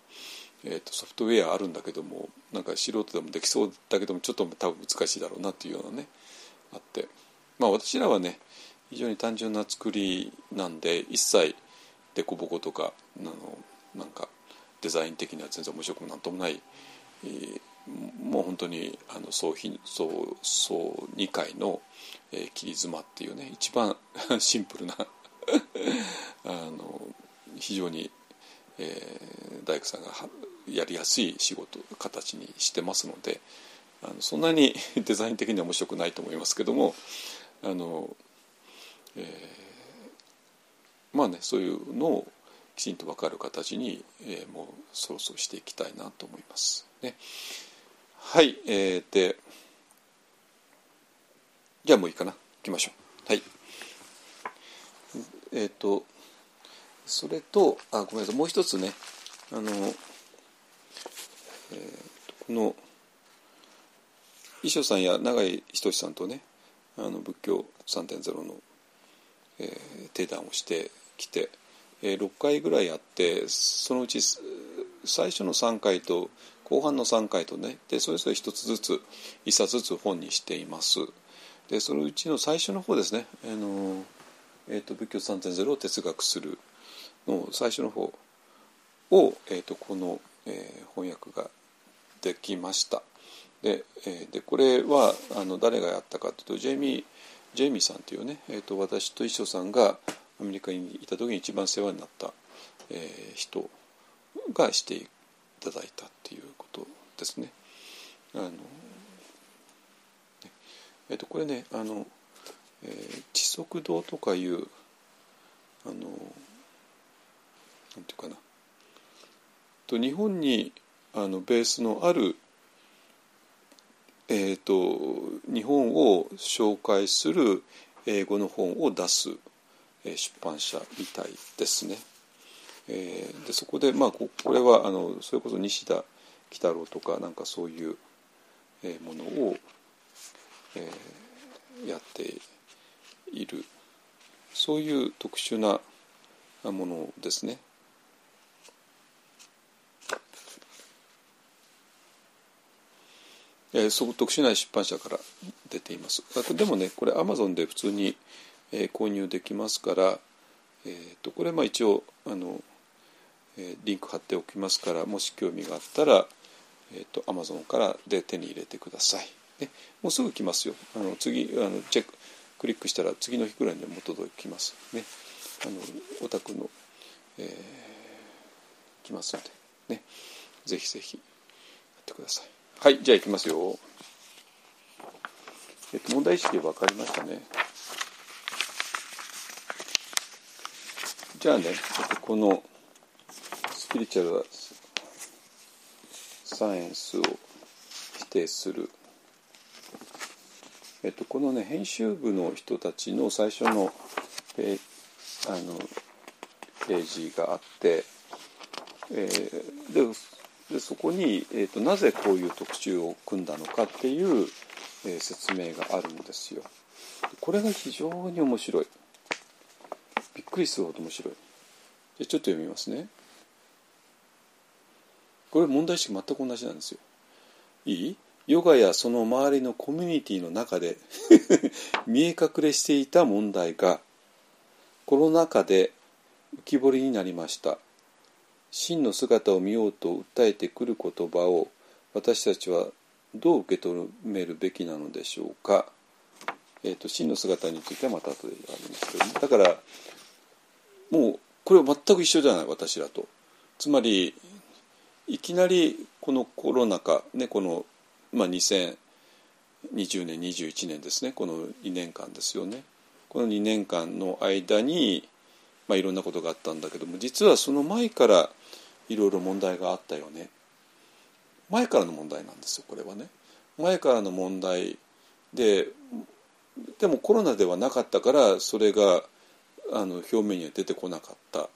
えー、とソフトウェアあるんだけどもなんか素人でもできそうだけどもちょっと多分難しいだろうなっていうようなねあって。まあ私らはね非常に単純な作りなんで一切凸凹とかあのなんかデザイン的には全然面白くもなんともない、えーもう本当にあの総総総2回の、えー切り妻っていうね一番 [LAUGHS] シンプルな [LAUGHS] あの非常に、えー大工さんがやりやすい仕事形にしてますのであのそんなにデザイン的には面白くないと思いますけどもあの、えーまあねそういうのをきちんと分かる形に、えーもうそろそろしていきたいなと思います。ね、はい、えー、でじゃあもういいかな行きましょう。はいえっ、とそれとあごめんなさい。もう一つね。あの、えーこの衣装さんや永井仁さんとねあの仏教3.0の、えー定談をしてきて、えー6回ぐらいやってそのうち最初の3回と後半の3回とねでそれぞれ一つずつ一冊ずつ本にしています。でそのうちの最初の方ですねあの、えー、と仏教3.0を哲学するの最初の方を、えー、とこの、えー翻訳ができましたで,、えーでこれはあの誰がやったかというとジェイミージェイミーさんというね、えー、と私と一緒さんがアメリカにいた時に一番世話になった、えー人がしていただいたっていうことですね。あのえー、とこれねあの、えー知足堂とかいうあのなんていうかなと日本にあのベースのある、えー、と日本を紹介する英語の本を出す、えー出版社みたいですね。えーでそこで、まあ、ここれはあのそれこそ西田喜太郎とかなんかそういう、えーものを、えーやっているそういう特殊なものですね。えー、そう特殊な出版社から出ています。でもねこれアマゾンで普通に、えー購入できますから、えー、とこれまあ一応あの、えーリンク貼っておきますからもし興味があったら、えー、とアマゾンからで手に入れてください。でもうすぐ来ますよ。あの次あのチェッククリックしたら次の日くらいにはも届きますね。あのお宅の、えー来ますのでねぜひぜひやってください。はいじゃあ行きますよ。えっと問題意識分かりましたね。じゃあねちょっとこのスピリチュアルサイエンスを否定するえっと、このね編集部の人たちの最初のペあのページがあって、えーででそこに、えーと、なぜこういう特集を組んだのかっていう、えー説明があるんですよ。これが非常に面白い。びっくりするほど面白い。じゃちょっと読みますね。これ問題意識全く同じなんですよ。いい？ヨガやその周りのコミュニティの中で [LAUGHS] 見え隠れしていた問題がコロナ禍で浮き彫りになりました真の姿を見ようと訴えてくる言葉を私たちはどう受け止めるべきなのでしょうか、えー、と真の姿についてはまた後でありますけどだからもうこれは全く一緒じゃない私らと。つまりいきなりこのコロナ禍ねこのまあ、2020年21年ですね。この2年間ですよね。この2年間の間に、まあ、いろんなことがあったんだけども実はその前からいろいろ問題があったよね。前からの問題なんですよこれはね。前からの問題ででもコロナではなかったからそれがあの表面には出てこなかった。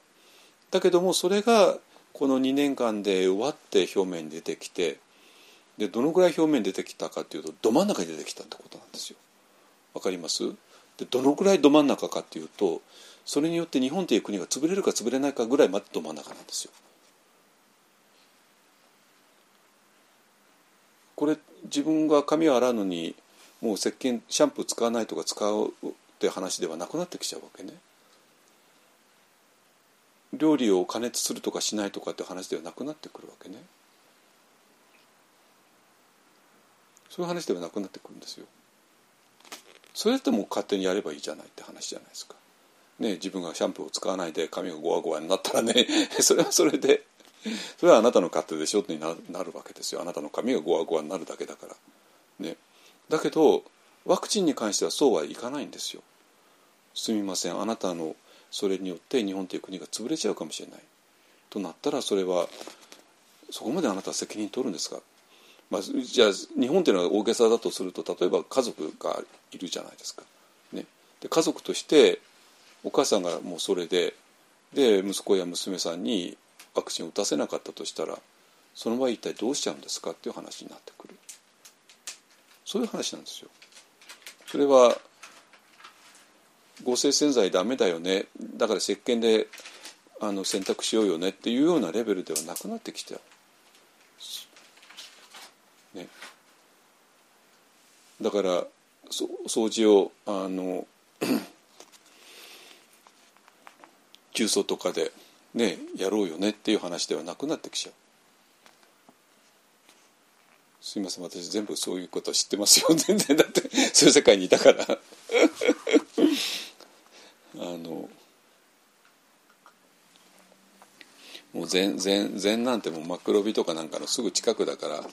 だけどもそれがこの2年間でうわって表面に出てきてでどのぐらい表面に出てきたかっていうとど真ん中に出てきたってことなんですよ。わかります？でどのぐらいど真ん中かっていうとそれによって日本という国が潰れるか潰れないかぐらいまでど真ん中なんですよ。これ自分が髪を洗うのにもう石鹸シャンプー使わないとか使うって話ではなくなってきちゃうわけね。料理を加熱するとかしないとかって話ではなくなってくるわけね。そういう話ではなくなってくるんですよ。それだってもう勝手にやればいいじゃないって話じゃないですか。ね、自分がシャンプーを使わないで髪がゴワゴワになったらね [LAUGHS] それはそれでそれはあなたの勝手でしょ？ってなるわけですよ。あなたの髪がゴワゴワになるだけだから。ね、だけどワクチンに関してはそうはいかないんですよ。すみません。あなたのそれによって日本という国が潰れちゃうかもしれない。となったらそれはそこまであなたは責任取るんですか、まあ、じゃあ日本というのは大げさだとすると例えば家族がいるじゃないですか。ね、で家族としてお母さんがもうそれでで息子や娘さんにワクチンを打たせなかったとしたらその場合一体どうしちゃうんですかっていう話になってくる。そういう話なんですよ。それは合成洗剤ダメだよね。だから石鹸であの洗濯しようよね。っていうようなレベルではなくなってきてね、だからそ掃除をあの重曹とかでねやろうよねっていう話ではなくなってきちゃう。すいません私全部そういうことは知ってますよ。[LAUGHS] 全然だってそういう世界にいたから。[LAUGHS] あのもう禅禅禅なんてもうマクロビとかなんかのすぐ近くだからっ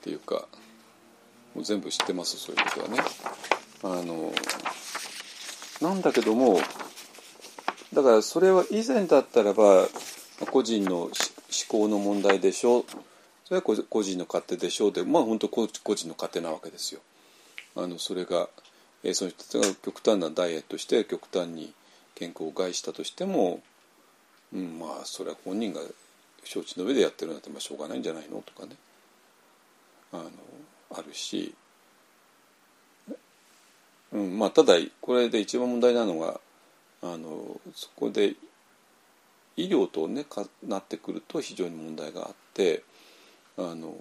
ていうかもう全部知ってますそういうことはね。あのなんだけどもだからそれは以前だったらば個人の思考の問題でしょう。それは個人の勝手でしょうでまあ本当個人の勝手なわけですよ。あのそれが、えー、その人たちが極端なダイエットして極端に健康を害したとしても、うん、まあそれは本人が承知の上でやってるなんてまあしょうがないんじゃないのとかね。あのあるし、うんまあ、ただこれで一番問題なのがあのそこで医療とねかなってくると非常に問題があってあの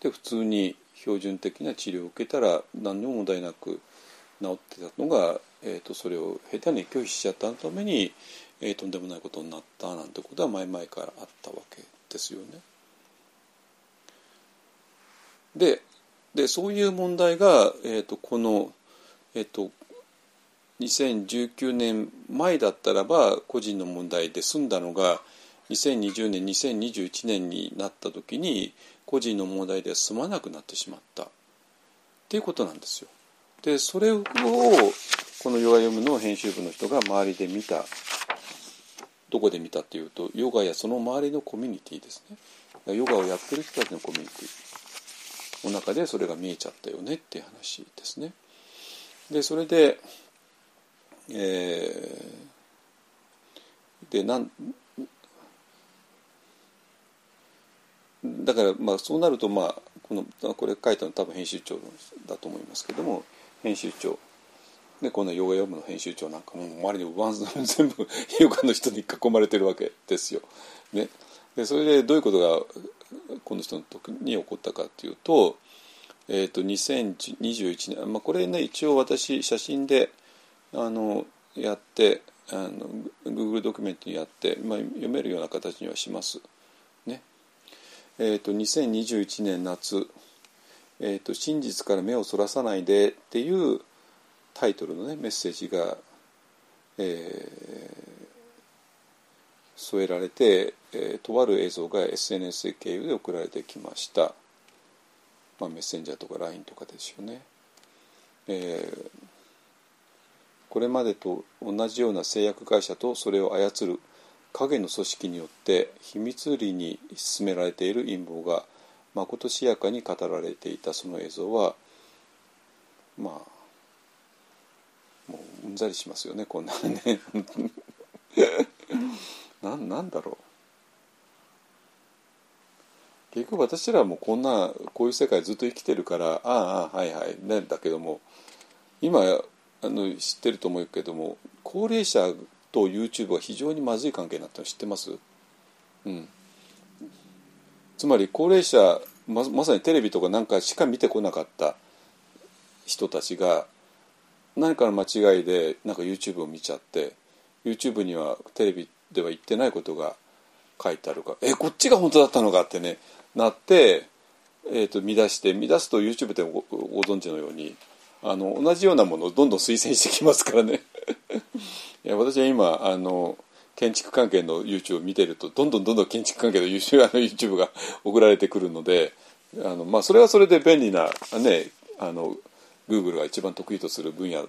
で普通に標準的な治療を受けたら何にも問題なく治ってたのが、えーと、それを下手に拒否しちゃったために、えー、とんでもないことになったなんてことは前々からあったわけですよね。ででそういう問題が、えーと、この、えーと、2019年前だったらば個人の問題で済んだのが2020年2021年になった時に個人の問題で済まなくなってしまったっていうことなんですよ。でそれをこのヨガ読むの編集部の人が周りで見たどこで見たっていうとヨガやその周りのコミュニティですねヨガをやってる人たちのコミュニティの中でそれが見えちゃったよねっていう話ですね。でそれで、えー、でなんだからまあそうなるとまあこのこれ書いたの多分編集長だと思いますけども編集長。でこのヨガヨムの編集長なんかもう周りにワン全部ヨガの人に囲まれてるわけですよ。ね、でそれでどういうことがこの人の時に起こったかっていうと,、えー、と2021年、まあ、これね一応私写真であのやってあの Google ドキュメントにやって、まあ、読めるような形にはします。ね。えーと、2021年夏、えーと「真実から目をそらさないで」っていうタイトルの、ね、メッセージが、えー、添えられて、えー、とある映像が SNS 経由で送られてきました、まあ、メッセンジャーとか LINE とかですよね、えー、これまでと同じような製薬会社とそれを操る影の組織によって秘密裏に進められている陰謀がまことしやかに語られていたその映像はまあもううんざりしますよねこんなね。ななんだろう。結局私らもこんなこういう世界ずっと生きてるからああはいはい。ねだけども今あの知ってると思うけども高齢者と YouTube は非常にまずい関係になったの知ってます？うん。つまり高齢者ままさにテレビとかなんかしか見てこなかった人たちが何かの間違いでなんか YouTube を見ちゃって YouTube にはテレビでは言ってないことが書いてあるかえこっちが本当だったのかってねなって、えー、と見出して見出すと YouTube でごご存知のようにあの同じようなものをどんどん推薦してきますからね [LAUGHS] いや私は今あの建築関係の YouTube を見てるとどんどんどんどん建築関係の YouTube, が送られてくるのであの、まあ、それはそれで便利なねあの Google が一番得意とする分野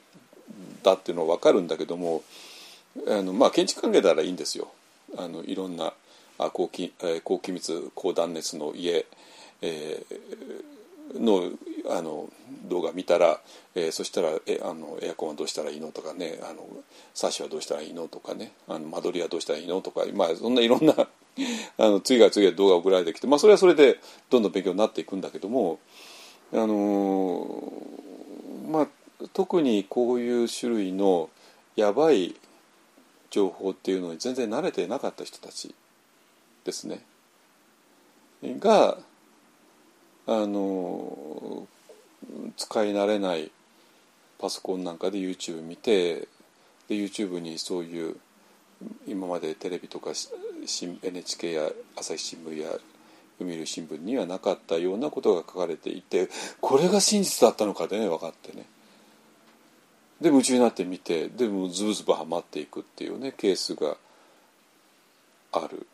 だっていうのは分かるんだけどもあの、まあ、建築関係ならいいんですよ。あのいろんなあ高気えー高気密高断熱の家、えーのあの動画見たら、えーそしたらえあのエアコンはどうしたらいいのとかねあのサッシはどうしたらいいのとかねあの間取りはどうしたらいいのとか、まあ、そんないろんな [LAUGHS] あの次から次へ動画送られてきて、まあ、それはそれでどんどん勉強になっていくんだけども、あのーまあ、特にこういう種類のやばい情報っていうのに全然慣れてなかった人たちですね。があの使い慣れないパソコンなんかで YouTube 見てで YouTube にそういう今までテレビとか NHK や朝日新聞や読売新聞にはなかったようなことが書かれていてこれが真実だったのかでね分かってね。で夢中になって見てでもズブズブはまっていくっていうねケースがある、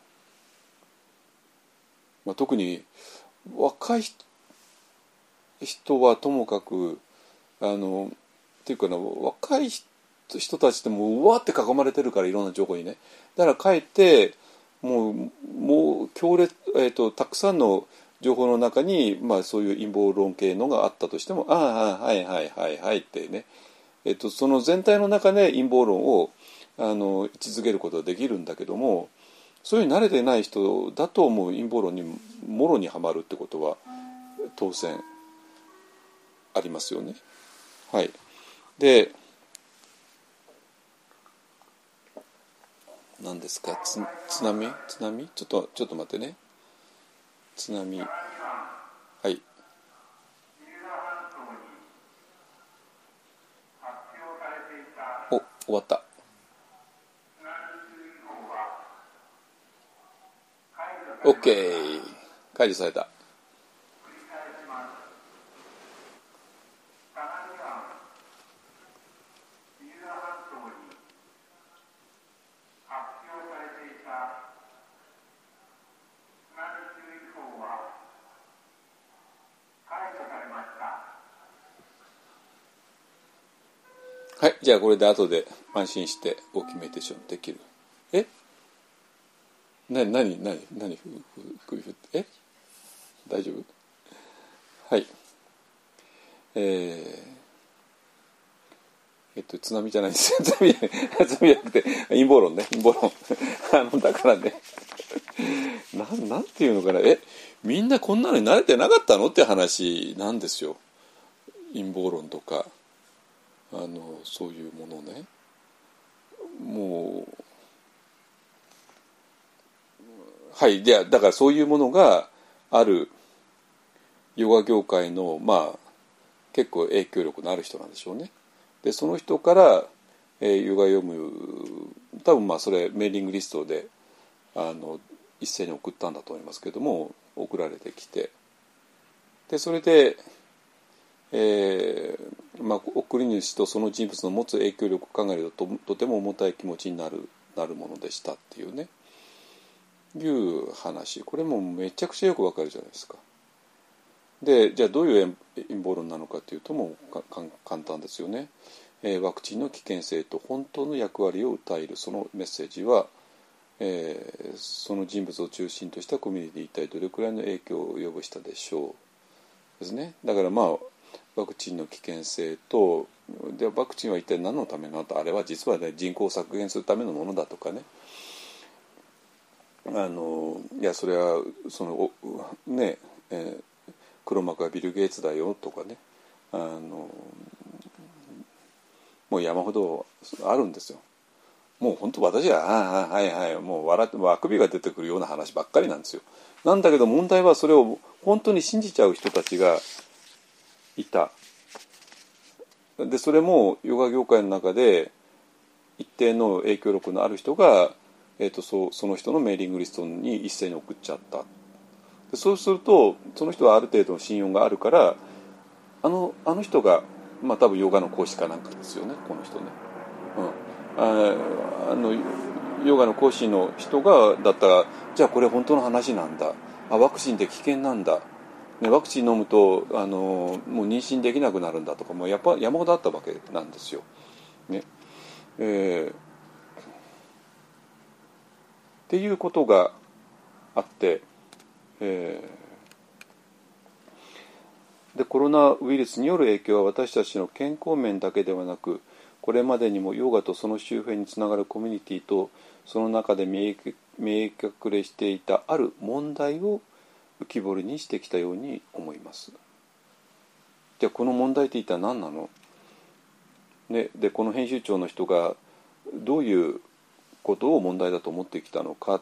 まあ、特に若い人人はともかくあのっていうかな若い人人たちってもううわって囲まれてるからいろんな情報にね。だからかえってもうもう強烈、えー、とたくさんの情報の中に、まあ、そういう陰謀論系のがあったとしても「ああはいはいはいはい」ってね、えー、とその全体の中で陰謀論をあの位置づけることができるんだけどもそういう慣れてない人だともう陰謀論にもろにはまるってことは当然ありますよね。はい、で何ですか？つ津波？津波？ちょっとちょっと待ってね。津波。はい。お終わった。
津波注意報は解除され
OK 解除された
繰り返します相模湾三浦半島に発表されていた津波注意報は解除されました
はいじゃあこれで後で安心してオキュメーテーションできる。え？なになになになにふふふえ？大丈夫？はい。えーえっと津波じゃないです。よ [LAUGHS] 津波じゃない津波じゃなくて陰謀論ね。陰謀論。[LAUGHS] あのだからね。なんなんていうのかな。え？みんなこんなのに慣れてなかったの？って話なんですよ。陰謀論とか。あのそういうものねもうはいじゃあだからそういうものがあるヨガ業界のまあ結構影響力のある人なんでしょうね。でその人から、えーヨガ読む多分まあそれメーリングリストであの一斉に送ったんだと思いますけども送られてきてでそれで、えーまあ、送り主とその人物の持つ影響力を考えるととても重たい気持ちになるなるものでしたっていうね。いう話。これもめちゃくちゃよくわかるじゃないですか。でじゃあどういう陰謀論なのかというともうかか簡単ですよね、えーワクチンの危険性と本当の役割を訴える。そのメッセージは、えーその人物を中心としたコミュニティ一体どれくらいの影響を及ぼしたでしょう。ですね。だからまあワクチンの危険性とでワクチンは一体何のためなのとあれは実はね人口を削減するためのものだとかねあのいやそれはそのおね、えー黒幕はビル・ゲイツだよとかねあのもう山ほどあるんですよ。もう本当私は「ああはいはい」もう笑ってあくびが出てくるような話ばっかりなんですよ。なんだけど問題はそれを本当に信じちゃう人たちがいた。でそれもヨガ業界の中で一定の影響力のある人が、えー、とそその人のメーリングリストに一斉に送っちゃった。でそうするとその人はある程度の信用があるからあのあの人がまあ多分ヨガの講師かなんかですよねこの人ね。うん、ああのヨガの講師の人がだったらじゃあこれ本当の話なんだあワクチンって危険なんだ、ね、ワクチン飲むとあのもう妊娠できなくなるんだとかもうやっぱ山ほどあったわけなんですよ。ねえーっていうことがあって、えーでコロナウイルスによる影響は私たちの健康面だけではなくこれまでにもヨガとその周辺につながるコミュニティとその中で見え隠れしていたある問題を浮き彫りにしてきたように思います。じゃあこの問題って一体何なの、ね、でこの編集長の人がどういうことを問題だと思ってきたのか？っ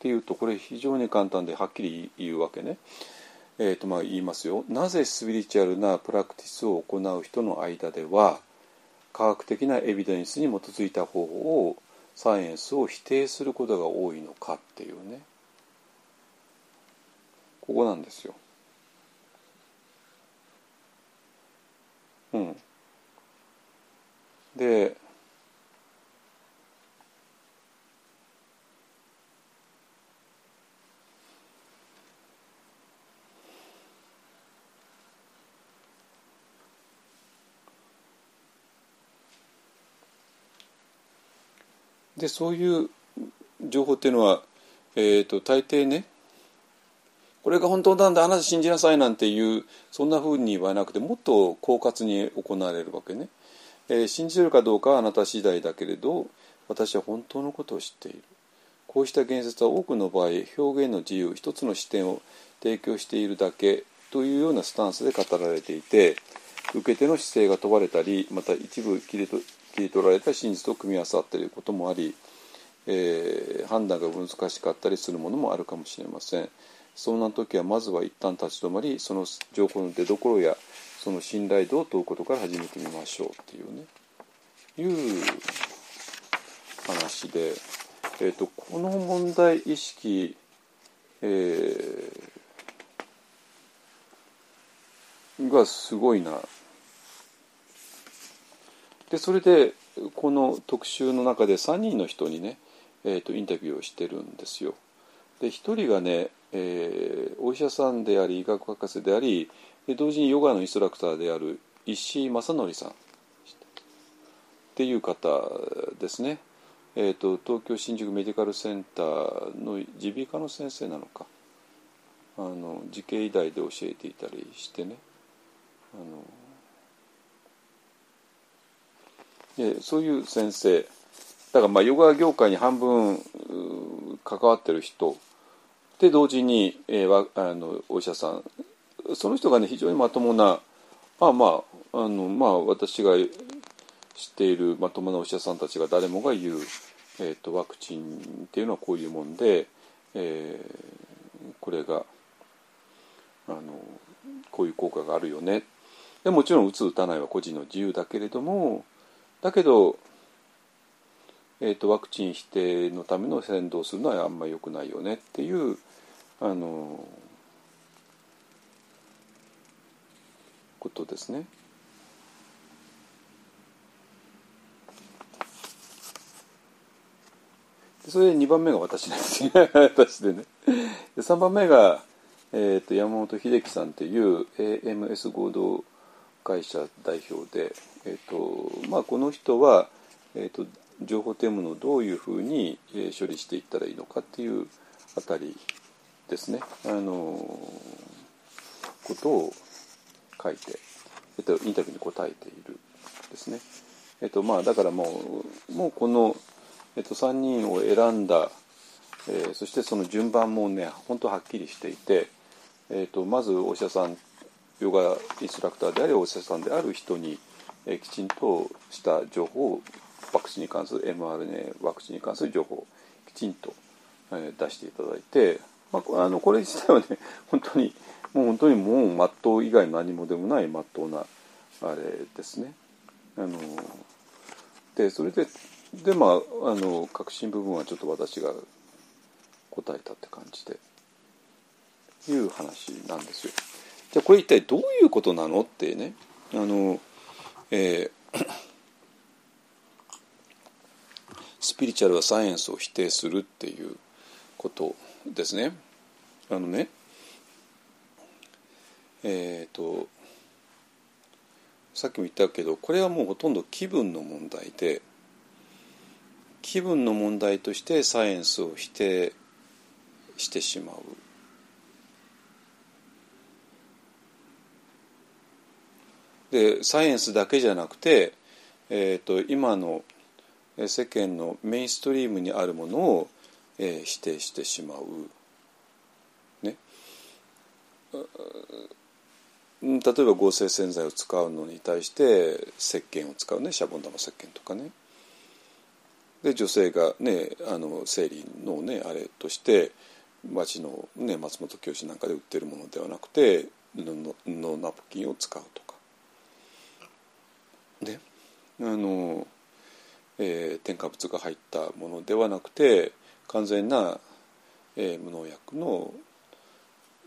ていうとこれ非常に簡単ではっきり言うわけね。えー、とまあ言いますよなぜスピリチュアルなプラクティスを行う人の間では科学的なエビデンスに基づいた方法をサイエンスを否定することが多いのかっていうねここなんですよ。うん、ででそういう情報っていうのは、えー、と大抵ねこれが本当なんだあなた信じなさいなんていうそんなふうに言わなくてもっと狡猾に行われるわけね、えー信じるかどうかはあなた次第だけれど私は本当のことを知っている。こうした言説は多くの場合表現の自由一つの視点を提供しているだけというようなスタンスで語られていて受け手の姿勢が問われたりまた一部切りと切り取られた真実と組み合わさっていることもあり、えー判断が難しかったりするものもあるかもしれません。そんな時はまずは一旦立ち止まりその情報の出どころやその信頼度を問うことから始めてみましょうっていうねいう話で、えー、とこの問題意識、えーがすごいなでそれでこの特集の中で3人の人にね、えー、とインタビューをしてるんですよ。で1人がね、えーお医者さんであり医学博士であり同時にヨガのインストラクターである石井正則さん。っていう方ですね。えー、と東京新宿メディカルセンターの耳鼻科の先生なのか。あの慈恵医大で教えていたりしてね。あのそういう先生。だからまあヨガ業界に半分関わってる人で同時に、えーあのお医者さんその人がね非常にまともなまあまああのまあ私が知っているまともなお医者さんたちが誰もが言う、えー、とワクチンっていうのはこういうもんで、えーこれがあのこういう効果があるよね。でもちろん打つ打たないは個人の自由だけれどもだけど、えー、とワクチン否定のための先導するのはあんまり良くないよねっていうあのことですね。それで2番目が私ですね [LAUGHS] 私でね。で3番目が、えー、と山本秀樹さんっていう AMS 合同会社代表で、えーとまあ、この人は、えー、と情報というものをどういうふうに、え処理していったらいいのかっていうあたりですねあのことを書いて、えっと、インタビューに答えているですね。えっとまあ、だからもうもうこの、えっと、3人を選んだ、えーそしてその順番もね本当はっきりしていて、えっと、まずお医者さんヨガインストラクターでありお医者さんである人に、えーきちんとした情報をワクチンに関する mRNA ワクチンに関する情報をきちんと、えー出していただいて、まあ、[LAUGHS] あのこれ自体はね本当にもう本当にもう真っ当以外何もでもない真っ当なあれですね。あのでそれででまああの核心部分はちょっと私が答えたって感じでいう話なんですよ。じゃあこれ一体どういうことなのってねあの、えースピリチュアルはサイエンスを否定するっていうことですね。あのねえっ、とさっきも言ったけどこれはもうほとんど気分の問題で気分の問題としてサイエンスを否定してしまう。でサイエンスだけじゃなくて、えー、と今の世間のメインストリームにあるものを、えー否定してしまう。ね、例えば合成洗剤を使うのに対して石鹸を使うね。シャボン玉石鹸とかね。で女性がねあの生理のねあれとして町の、ね、松本教師なんかで売ってるものではなくて布布ナプキンを使うとか。であの、えー添加物が入ったものではなくて完全な、えー無農薬の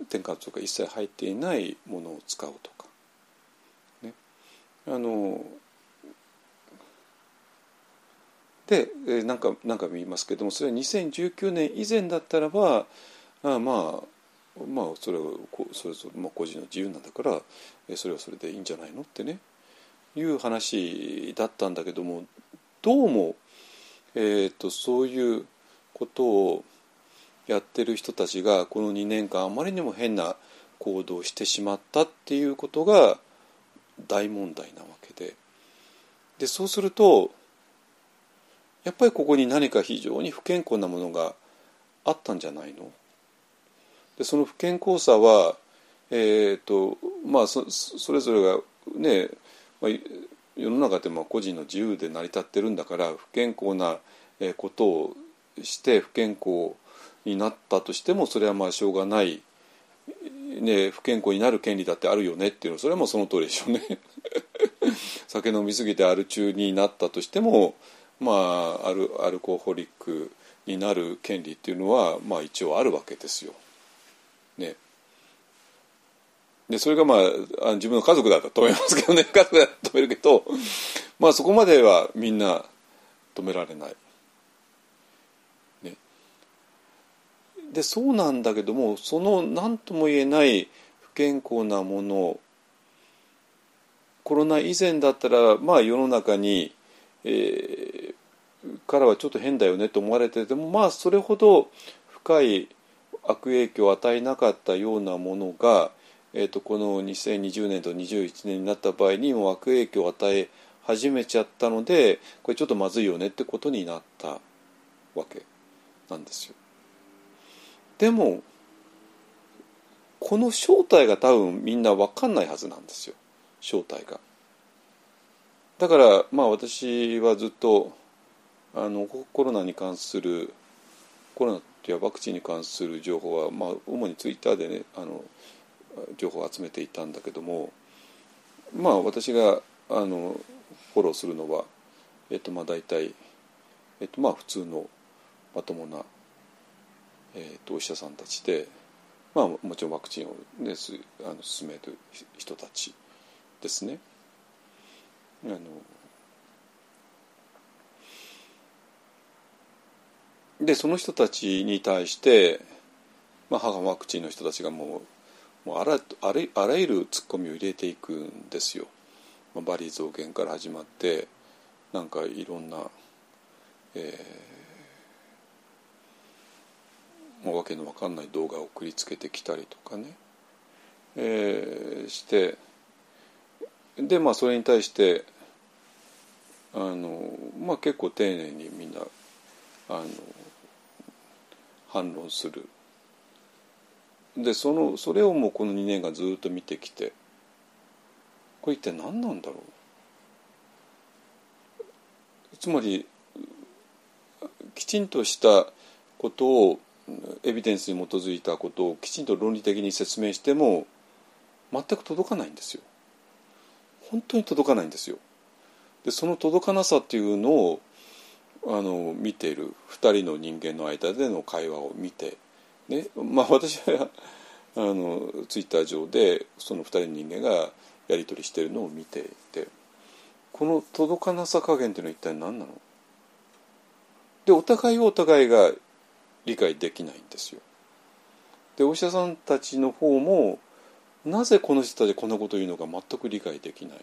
添加物が一切入っていないものを使うとか、ね、あので、えなんかなんか見ますけどもそれは2019年以前だったらばあまあまあそれはそれぞれ、まあ、個人の自由なんだからそれはそれでいいんじゃないのってね。いう話だったんだけどもどうも、えー、とそういうことをやってる人たちがこの2年間あまりにも変な行動をしてしまったっていうことが大問題なわけで。でそうするとやっぱりここに何か非常に不健康なものがあったんじゃないの？でその不健康さは、えーとまあ、そそれぞれがね、まあ、世の中ってまあ個人の自由で成り立ってるんだから不健康なえーことをして不健康になったとしてもそれはまあしょうがない、ね、不健康になる権利だってあるよねっていうのはそれはもうその通りでしょうね。[LAUGHS] 酒飲み過ぎてアル中になったとしてもまあアルアルコホリックになる権利っていうのはまあ一応あるわけですよ。ね。でそれがまああ自分の家族だったら止めますけどね [LAUGHS] 家族だったら止めるけどまあそこまではみんな止められない。でそうなんだけどもその何とも言えない不健康なものコロナ以前だったらまあ世の中に、えーからはちょっと変だよねと思われててもまあそれほど深い悪影響を与えなかったようなものが、えー、とこの2020年と21年になった場合にも悪影響を与え始めちゃったのでこれちょっとまずいよねってことになったわけなんですよ。でもこの正体が多分みんな分かんないはずなんですよ正体が。だからまあ私はずっとあのコロナに関するコロナっていうワクチンに関する情報は、まあ、主にツイッターでねあの情報を集めていたんだけどもまあ私があのフォローするのは、えっとまあ、大体、えっとまあ、普通のまともな、えっと、お医者さんたちで、まあ、もちろんワクチンを、ね、すあの進める人たちですね。あのでその人たちに対して、まあ、母ワクチンの人たちがもうもうあらあらあらゆるツッコミを入れていくんですよ。まあ、バリ増減から始まってなんかいろんなえーもうわけのわかんない動画を送りつけてきたりとかね、えーしてでまあそれに対してあの、まあ、結構丁寧にみんなあの反論する。でそのそれをもうこの2年間ずっと見てきてこれ一体何なんだろう？つまりきちんとしたことをエビデンスに基づいたことをきちんと論理的に説明しても全く届かないんですよ。本当に届かないんですよ。でその届かなさっていうのをあの見ている2人の人間の間での会話を見て、ねまあ、私はあのツイッター上でその2人の人間がやり取りしているのを見ていてこの届かなさ加減っていうのは一体何なの？でお互いをお互いが理解できないんですよ。でお医者さんたちの方もなぜこの人たちこんなことを言うのか全く理解できない。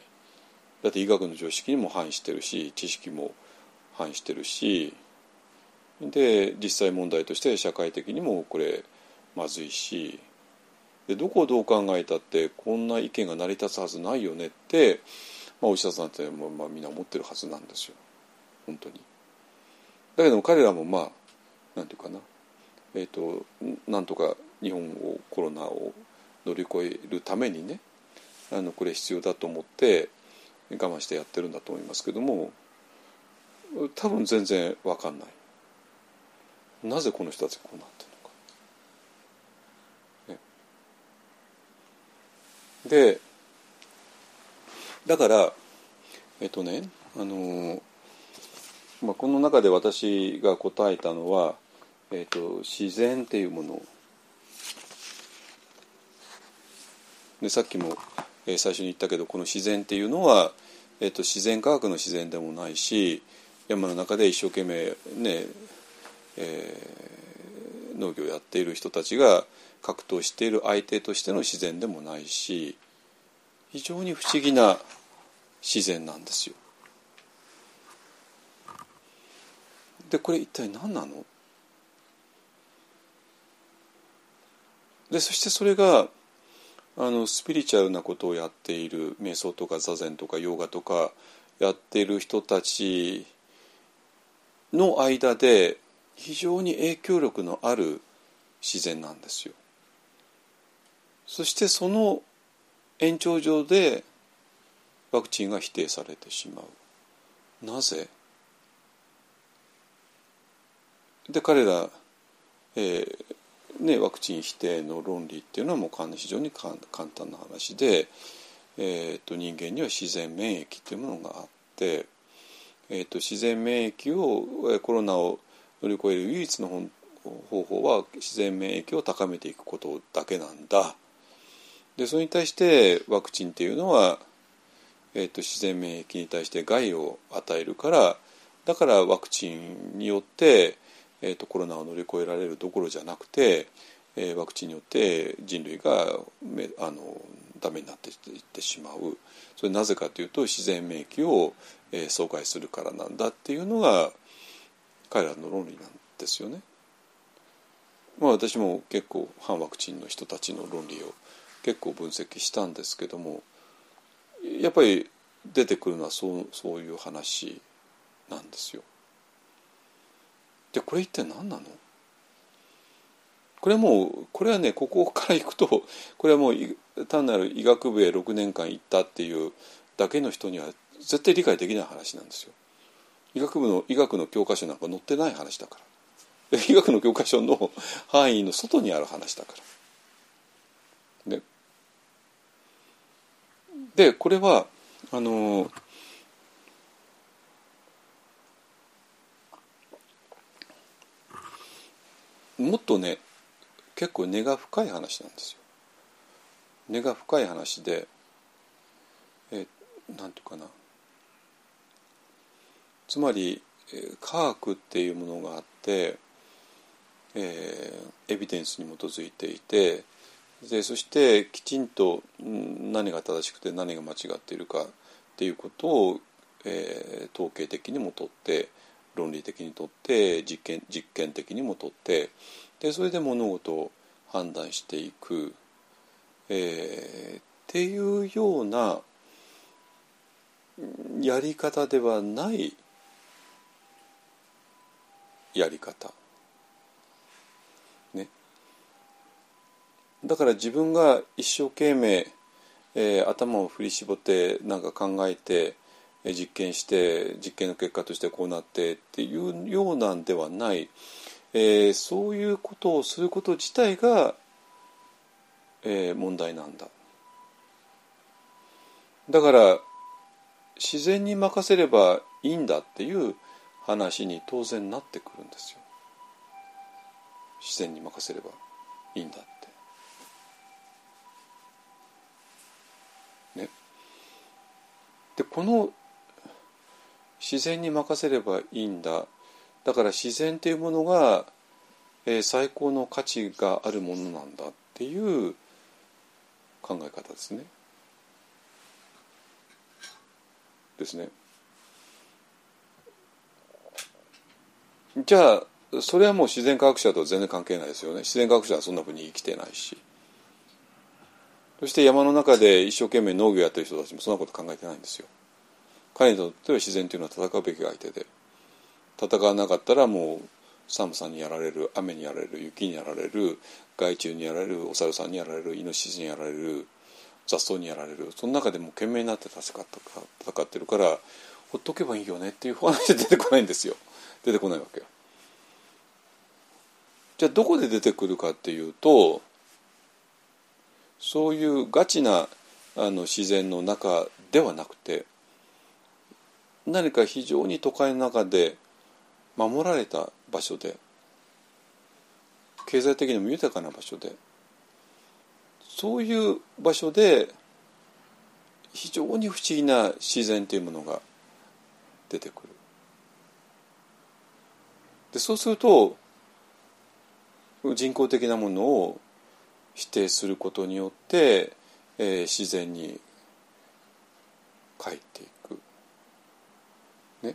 だって医学の常識にも反してるし知識も反してるし。で実際問題として社会的にもこれまずいし。でどこをどう考えたってこんな意見が成り立つはずないよねって、まあ、お医者さんってまあまあみんな思ってるはずなんですよ。本当に。だけども彼らもまあなんていうかな。えー、となんとか日本をコロナを乗り越えるためにねあのこれ必要だと思って我慢してやってるんだと思いますけども多分全然分かんないなぜこの人たちがこうなってるのか。ね、でだからえっ、とねあのまあ、この中で私が答えたのはえーと、自然っていうものでさっきも、えー、最初に言ったけどこの自然っていうのは、えーと、自然科学の自然でもないし山の中で一生懸命ね、えー、農業をやっている人たちが格闘している相手としての自然でもないし非常に不思議な自然なんですよ。でこれ一体何なの？でそしてそれがあのスピリチュアルなことをやっている瞑想とか座禅とかヨガとかやっている人たちの間で非常に影響力のある自然なんですよ。そしてその延長上でワクチンが否定されてしまう。なぜ？で彼ら、えーね、ワクチン否定の論理っていうのはもう非常に簡単な話で、えーと、人間には自然免疫っていうものがあって、えーと、自然免疫をコロナを乗り越える唯一の方法は自然免疫を高めていくことだけなんだ。でそれに対してワクチンっていうのは、えーと自然免疫に対して害を与えるからだからワクチンによってえーと、コロナを乗り越えられるどころじゃなくて、えー、ワクチンによって人類がめあのダメになっていってしまうそれなぜかというと自然免疫を、えー、阻害するからなんだっていうのが彼らの論理なんですよね。まあ、私も結構反ワクチンの人たちの論理を結構分析したんですけどもやっぱり出てくるのはそうそういう話なんですよ。でこれ一体何なの？これもうこれはねここからいくとこれはもう単なる医学部へ6年間行ったっていうだけの人には絶対理解できない話なんですよ。医学部の医学の教科書なんか載ってない話だから医学の教科書の範囲の外にある話だから。ででこれはあのもっとね結構根が深い話なんですよ。根が深い話でえなんていうかなつまり科学っていうものがあって、えー、エビデンスに基づいていてでそしてきちんと何が正しくて何が間違っているかっていうことを、えー、統計的にもとって論理的にとって実験実験的にもとってでそれで物事を判断していく、えーっていうようなやり方ではないやり方。ね。だから自分が一生懸命、えー頭を振り絞ってなんか考えて実験して実験の結果としてこうなってっていうようなんではない、えーそういうことをすること自体が、えー問題なんだ。だから自然に任せればいいんだっていう話に当然なってくるんですよ。自然に任せればいいんだって。ね。でこの自然に任せればいいんだだから自然っていうものが、えー最高の価値があるものなんだっていう考え方ですね。ですね。じゃあそれはもう自然科学者とは全然関係ないですよね自然科学者はそんなふうに生きてないしそして山の中で一生懸命農業やってる人たちもそんなこと考えてないんですよ彼にとっては自然というのは戦うべき相手で戦わなかったらもう寒さにやられる雨にやられる雪にやられる害虫にやられるお猿さんにやられるイノシシにやられる雑草にやられるその中でも懸命になって戦った戦ってるからほっとけばいいよねっていう話で出てこないんですよ。出てこないわけよ。じゃあどこで出てくるかっていうとそういうガチなあの自然の中ではなくて何か非常に都会の中で守られた場所で経済的にも豊かな場所でそういう場所で非常に不思議な自然というものが出てくる。でそうすると人工的なものを否定することによって、えー自然に帰っていく。ね。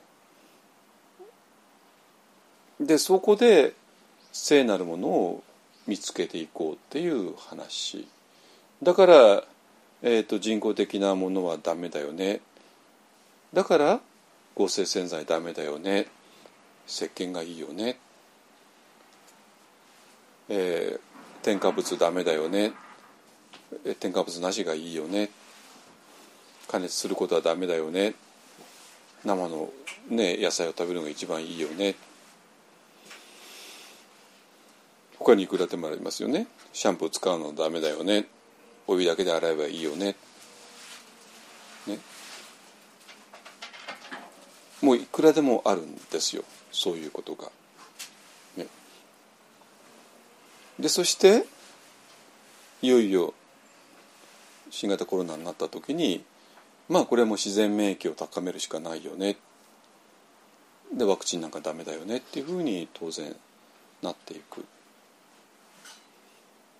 でそこで聖なるものを見つけていこうっていう話。だから、えー、と人工的なものはダメだよね。だから合成洗剤ダメだよね。石鹸がいいよね。えー添加物ダメだよね。添加物なしがいいよね。加熱することはダメだよね。生の、ね、野菜を食べるのが一番いいよね。他にいくらでもありますよね。シャンプー使うのダメだよね。お湯だけで洗えばいいよね。ね。もういくらでもあるんですよ。そういうことが。ね。でそしていよいよ新型コロナになった時にまあこれはもう自然免疫を高めるしかないよねでワクチンなんかダメだよねっていうふうに当然なっていく。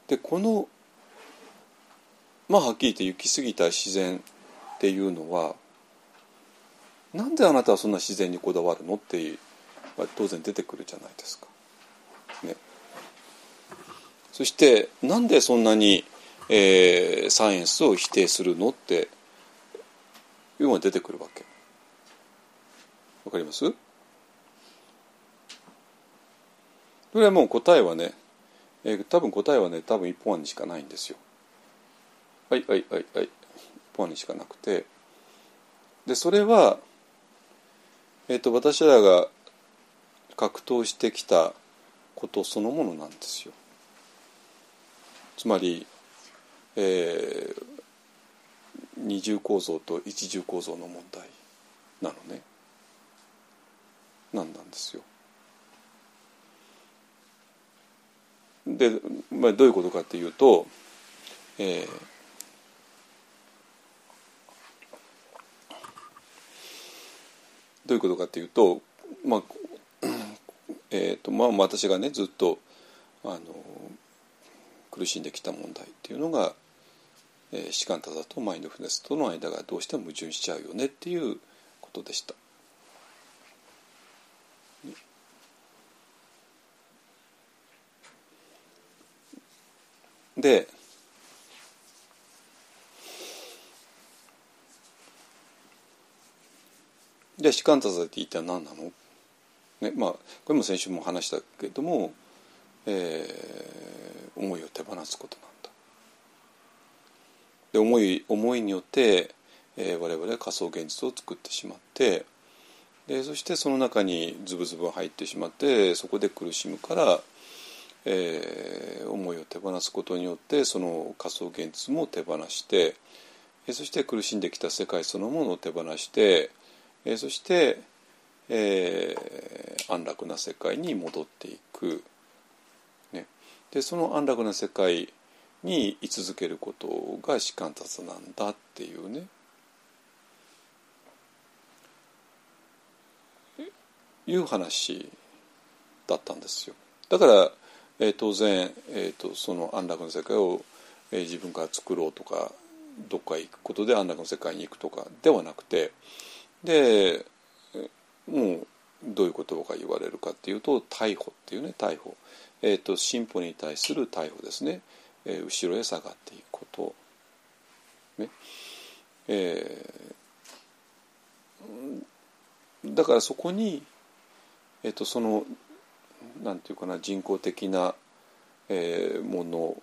でこのまあはっきり言って行き過ぎた自然っていうのはなんであなたはそんな自然にこだわるのっていう当然出てくるじゃないですか。ね、そしてなんでそんなに、えーサイエンスを否定するのっていうのが出てくるわけ。わかります？それはもう答えはね、えー多分答えはね多分一本案にしかないんですよ。はいはいはいはい一本案にしかなくてでそれは、えー、と私らが格闘してきたことそのものなんですよ。つまり、えー二重構造と一重構造の問題なのね。なんなんですよ。で、まあ、どういうことかっていうと、えーどういうことかっていうと、まあ [CLEARS THROAT] えーとまあ、私がねずっとあの苦しんできた問題っていうのが、えー、士官多座とマインドフルネスとの間がどうしても矛盾しちゃうよねっていうことでした。でじゃあ士官多罪って一体何なの、ねまあ、これも先週も話したけれども、えー、思いを手放すことなんだ。で思い思いによってえー、我々は仮想現実を作ってしまってでそしてその中にズブズブ入ってしまってそこで苦しむから、えー、思いを手放すことによってその仮想現実も手放してそして苦しんできた世界そのものを手放してそして、えー、安楽な世界に戻っていく、ね、でその安楽な世界に居続けることが士官達なんだっていうね。いう話だったんですよ。だから、えー、当然、えーと、その安楽の世界を、えー、自分から作ろうとかどっか行くことで安楽の世界に行くとかではなくてでもうどういう言葉が言われるかっていうと逮捕っていうね逮捕、えーと、進歩に対する逮捕ですね、えー、後ろへ下がっていくこと。ね。えー、だからそこにえっと、そのなんていうかな人工的な、えー、もの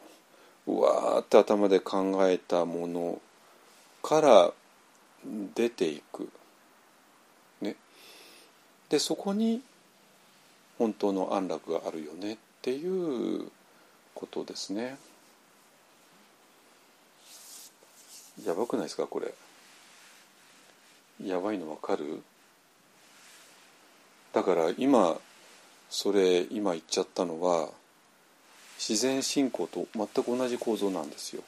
うわーって頭で考えたものから出ていく。ね、でそこに本当の安楽があるよねっていうことですね。やばくないですかこれ。やばいのわかる？だから今それ今言っちゃったのは自然信仰と全く同じ構造なんですよ。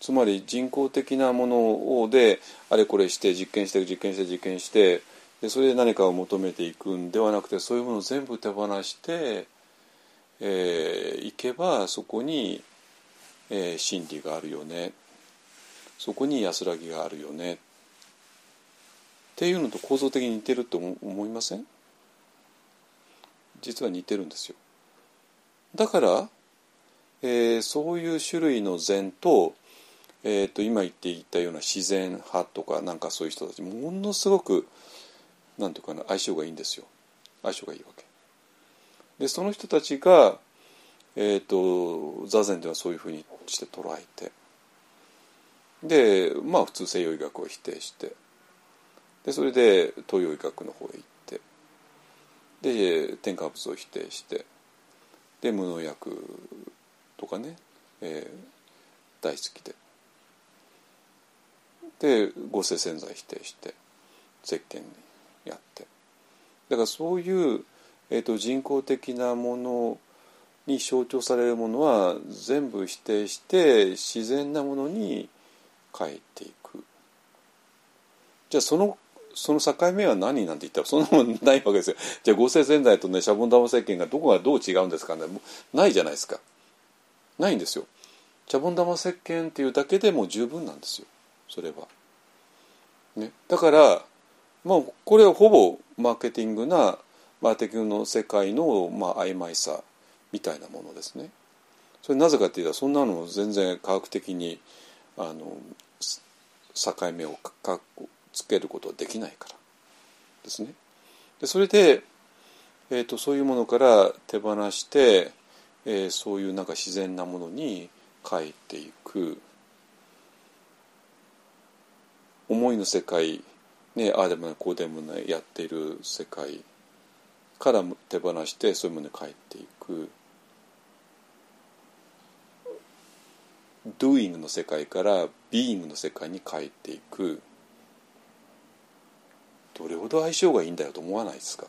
つまり人工的なものをであれこれして実験して実験して実験してでそれで何かを求めていくんではなくてそういうものを全部手放してい、えー、けばそこに、えー、真理があるよね。そこに安らぎがあるよね。っていうのと構造的に似てると思いません？実は似てるんですよ。だから、えー、そういう種類の禅と,、えーと、今言っていたような自然派とかなんかそういう人たちものすごくなんていうかな相性がいいんですよ相性がいいわけ。でその人たちが、えーと、座禅ではそういうふうにして捉えてでまあ普通西洋医学を否定して。でそれで東洋医学の方へ行ってで添加物を否定してで無農薬とかね、えー、大好きで。で合成洗剤否定して石鹸にやって。だからそういう、えーと、人工的なものに象徴されるものは全部否定して自然なものに変えていく。じゃあそのその境目は何なんて言った？らそんなもんないわけですよ。じゃあ合成洗剤とねシャボン玉石鹸がどこがどう違うんですかね。ないじゃないですか。ないんですよ。シャボン玉石鹸っていうだけでも十分なんですよ。それは、ね、だからまあこれはほぼマーケティングなマーケティングの世界のまあ曖昧さみたいなものですね。それなぜかっていうとそんなの全然科学的にあの境目をつけることはできないからですね。でそれで、えーと、そういうものから手放して、えー、そういうなんか自然なものに変えていく思いの世界、ね、ああでもないこうでもないやっている世界から手放してそういうものに変えていく。doing の世界から being の世界に変えていくどれほど相性がいいんだよと思わないですか？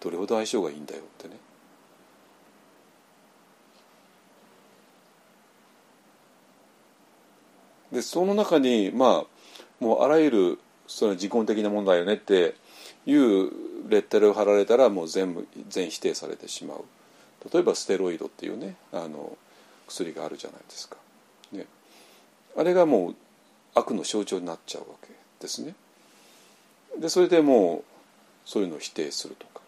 どれほど相性がいいんだよってね。でその中にまあもうあらゆるその自根的な問題よねっていうレッテルを貼られたらもう全部全否定されてしまう。例えばステロイドっていうねあの薬があるじゃないですか、ね、あれがもう悪の象徴になっちゃうわけですね。でそれでもうそういうのを否定するとか。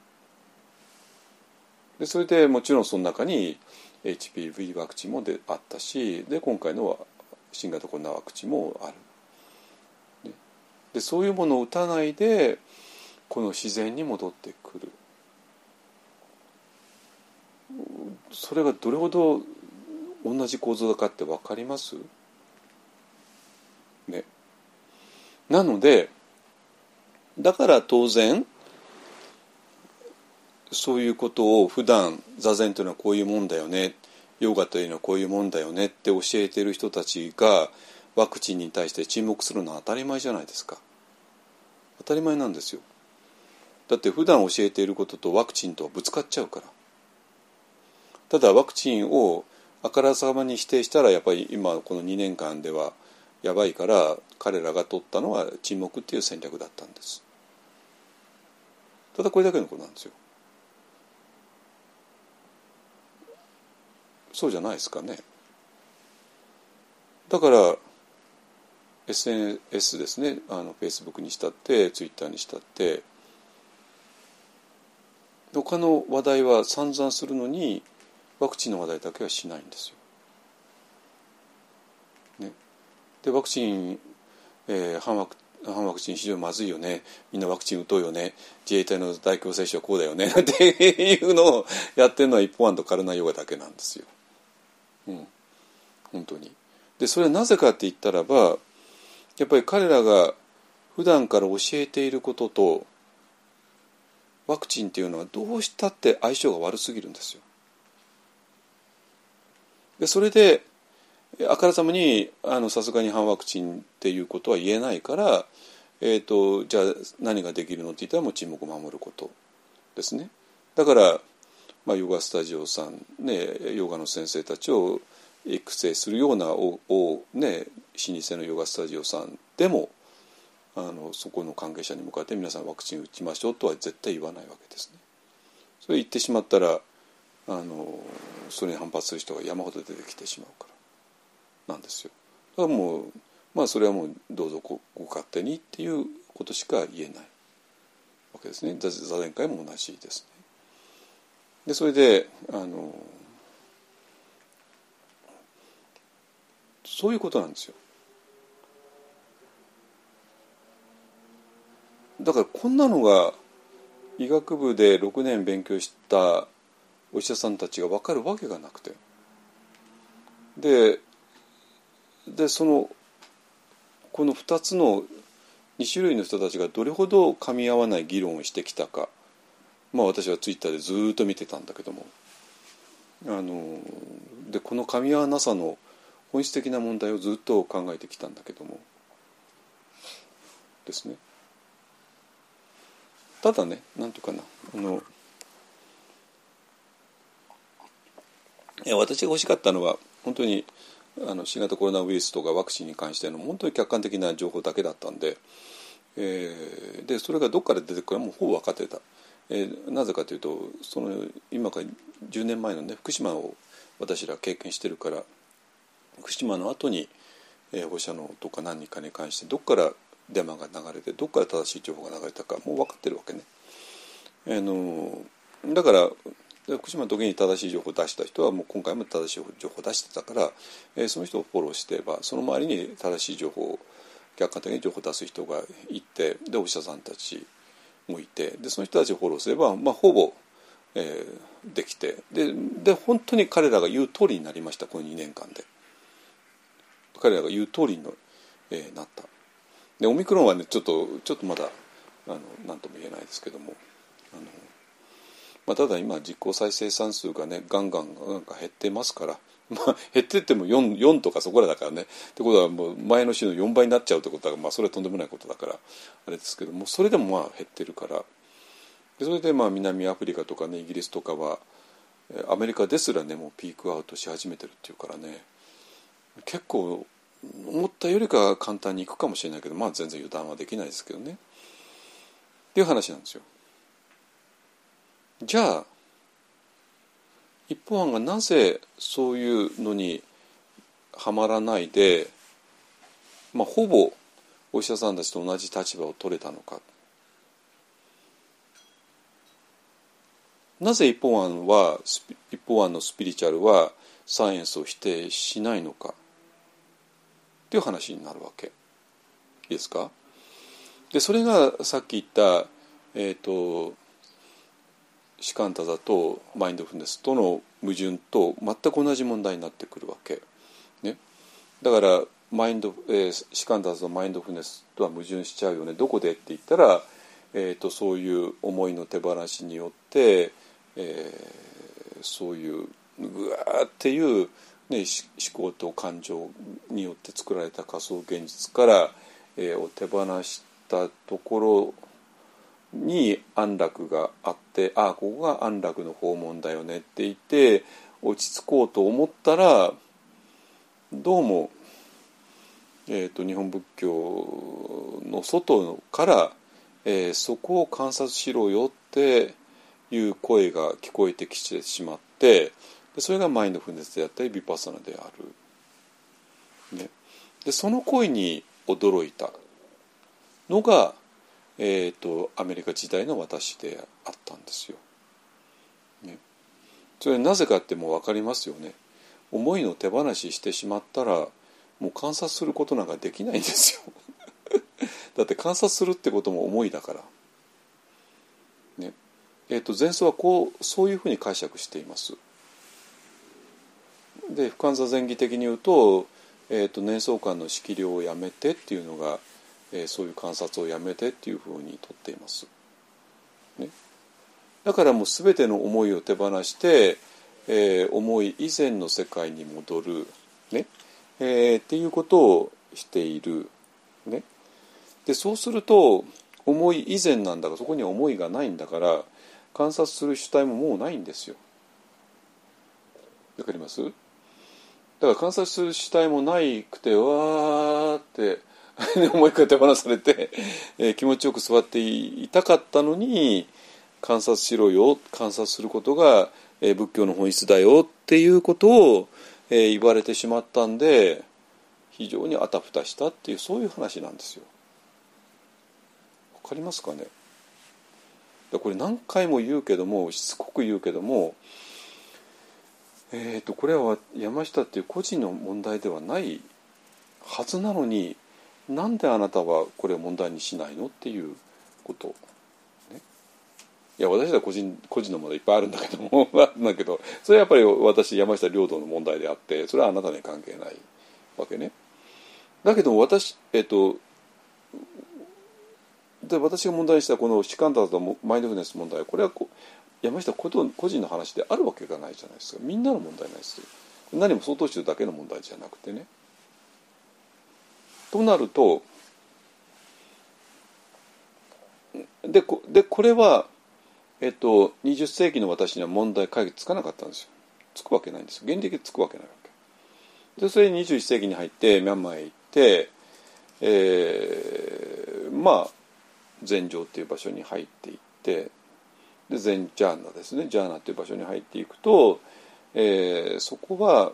でそれでもちろんその中に、HPV ワクチンもであったしで今回の新型コロナワクチンもある。でそういうものを打たないでこの自然に戻ってくる。それがどれほど同じ構造だかって分かります？ね。なのでだから当然そういうことを普段座禅というのはこういうもんだよねヨガというのはこういうもんだよねって教えてる人たちがワクチンに対して沈黙するのは当たり前じゃないですか。当たり前なんですよ。だって普段教えていることとワクチンとはぶつかっちゃうから。ただワクチンをあからさまに否定したらやっぱり今この2年間ではやばいから彼らが取ったのは沈黙っていう戦略だったんです。ただこれだけのことなんですよ。そうじゃないですかね。だから SNS ですね。あの Facebook にしたって Twitter にしたって。他の話題は散々するのにワクチンの話題だけはしないんですよ。ね、でワクチン、えー、反ワク反ワクチン非常にまずいよね。みんなワクチン打とうよね。自衛隊の大規模接種はこうだよね。[LAUGHS] っていうのをやってるのは一方案とカルナヨガだけなんですよ。うん、本当に。でそれはなぜかって言ったらばやっぱり彼らが普段から教えていることとワクチンっていうのはどうしたって相性が悪すぎるんですよ。でそれであからさまにさすがに反ワクチンっていうことは言えないから、えーと、じゃあ何ができるのって言ったらもう沈黙を守ることですね。だから、まあ、ヨガスタジオさん、ね、ヨガの先生たちを育成するようなおお、ね、老舗のヨガスタジオさんでもあのそこの関係者に向かって皆さんワクチン打ちましょうとは絶対言わないわけですね。それ言ってしまったらあのそれに反発する人が山ほど出てきてしまうからなんですよ。だからもうまあそれはもうどうぞごご勝手にっていうことしか言えないわけですね。座禅会も同じですね。でそれであのそういうことなんですよ。だからこんなのが医学部で6年勉強したお医者さんたちが分かるわけがなくてででそのこの2つの2種類の人たちがどれほど噛み合わない議論をしてきたか。まあ私はツイッターでずっと見てたんだけども。あのでこの噛み合わなさの本質的な問題をずっと考えてきたんだけども。ですね。ただねなんていうかなあのいや私が欲しかったのは本当にあの新型コロナウイルスとかワクチンに関しての本当に客観的な情報だけだったんで,、えー、でそれがどっから出てくるかもうほぼ分かってた、えー、なぜかというとその今から10年前のね福島を私ら経験してるから福島の後に、えー、放射能とか何かに関してどっからデマが流れてどっから正しい情報が流れたかもう分かってるわけね。あのだからで福島の時に正しい情報を出した人はもう今回も正しい情報を出してたから、えー、その人をフォローしてればその周りに正しい情報を客観的に情報を出す人がいてでお医者さんたちもいてでその人たちをフォローすれば、まあ、ほぼ、えー、できてでで本当に彼らが言う通りになりましたこの2年間で。彼らが言う通りに、えー、なった。でオミクロンはねちょっとちょっとまだあの何とも言えないですけども、まあ、ただ今実効再生産数がねガンガンなんか減ってますから。[LAUGHS] まあ、減ってても 4, 4とかそこらだからねってことはもう前の週の4倍になっちゃうってことは、まあ、それはとんでもないことだからあれですけどもそれでもまあ減ってるからでそれでまあ南アフリカとかねイギリスとかはアメリカですらねもうピークアウトし始めてるっていうからね結構思ったよりか簡単にいくかもしれないけどまあ全然油断はできないですけどねっていう話なんですよ。じゃあ一方案がなぜそういうのにはまらないで、まあ、ほぼお医者さんたちと同じ立場を取れたのか。なぜ一方案は一方案のスピリチュアルはサイエンスを否定しないのか。っていう話になるわけ。ですか？でそれがさっき言ったえっ、とシカンタザとマインドフルネスとの矛盾と全く同じ問題になってくるわけ。ね、だからマインド、えー、シカンタザとマインドフルネスとは矛盾しちゃうよねどこでって言ったら、えーと、そういう思いの手放しによって、えー、そういうぐわーっていう、ね、思考と感情によって作られた仮想現実から、えー、を手放したところに安楽があってああここが安楽の訪問だよねって言って落ち着こうと思ったらどうも、えーと、日本仏教の外から、えー、そこを観察しろよっていう声が聞こえてきてしまってでそれがマインドフルネスであったりビパサナである。ね、でその声に驚いたのがえーと、アメリカ時代の私であったんですよ。ね、それなぜかってもう分かりますよね。思いの手放ししてしまったらもう観察することなんかできないんですよ。[LAUGHS] だって観察するってことも思いだから。ねえーと、前奏はこうそういうふうに解釈しています。で不完座前儀的に言うと,、えーと、と年相観の色量をやめてっていうのがえー、そういう観察をやめてっていうふうにとっています。ね、だからもう全ての思いを手放して、えー、思い以前の世界に戻る、ねえー、っていうことをしている。ね、でそうすると思い以前なんだがそこには思いがないんだから観察する主体ももうないんですよ。わかります？だから観察する主体もないくてわーって [LAUGHS] もう一回手放されて、えー、気持ちよく座っていたかったのに観察しろよ観察することが、えー、仏教の本質だよっていうことを、えー、言われてしまったんで非常にあたふたしたっていうそういう話なんですよ。わかりますかね？これ何回も言うけどもしつこく言うけども、えーとこれは山下っていう個人の問題ではないはずなのになんであなたはこれを問題にしないのっていうこと、ね、いや私は個人個人のものいっぱいあるんだけども。[LAUGHS] だけど。それはやっぱり私山下領土の問題であってそれはあなたに関係ないわけね。だけど私えっとで私が問題にしたこのシカンダーとマインドフルネス問題これはこ山下個人の話であるわけがないじゃないですか。みんなの問題ないですよ。何も相当集だけの問題じゃなくてね。となるとでこでこれは、えっと、20世紀の私には問題解決つかなかったんですよ。つくわけないんです。よ原理的つくわけないわけ。でそれで21世紀に入ってミャンマーへ行って、えー、まあ禅城っていう場所に入っていってで禅ジャーナですね。ジャーナっていう場所に入っていくと、えー、そこは、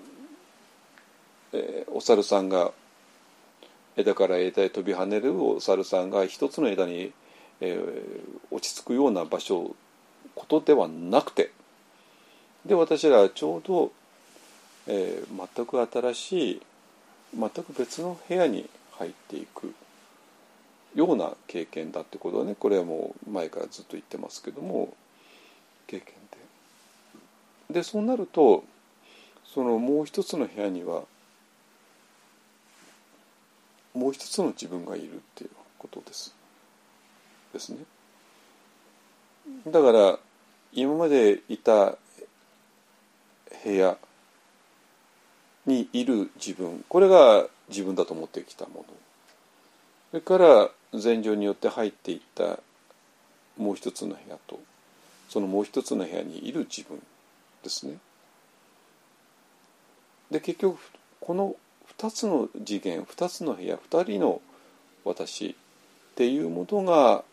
えー、お猿さんが枝から枝へ飛び跳ねるお猿さんが一つの枝に、えー、落ち着くような場所ことではなくてで私らはちょうど、えー、全く新しい全く別の部屋に入っていくような経験だってことはねこれはもう前からずっと言ってますけども経験で。でそうなるとそのもう一つの部屋にはもう一つの自分がいるっていうことです。ですね。だから今までいた部屋にいる自分これが自分だと思ってきたもの。それから禅情によって入っていったもう一つの部屋とそのもう一つの部屋にいる自分ですね。で結局この2つの次元2つの部屋2人の私っていうものが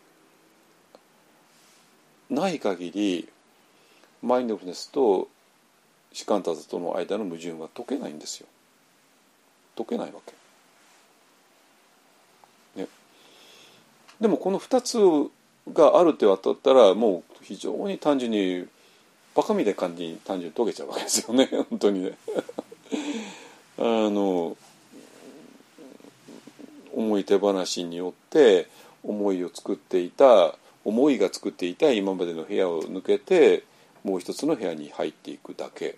ない限りマインドフネスとシカンタズとの間の矛盾は解けないんですよ。解けないわけ。ね、でもこの2つがあるって渡ったらもう非常に単純にバカみたいな感じに単純に解けちゃうわけですよね。本当にね。あの思い手放しによって思いを作っていた思いが作っていた今までの部屋を抜けてもう一つの部屋に入っていくだけ。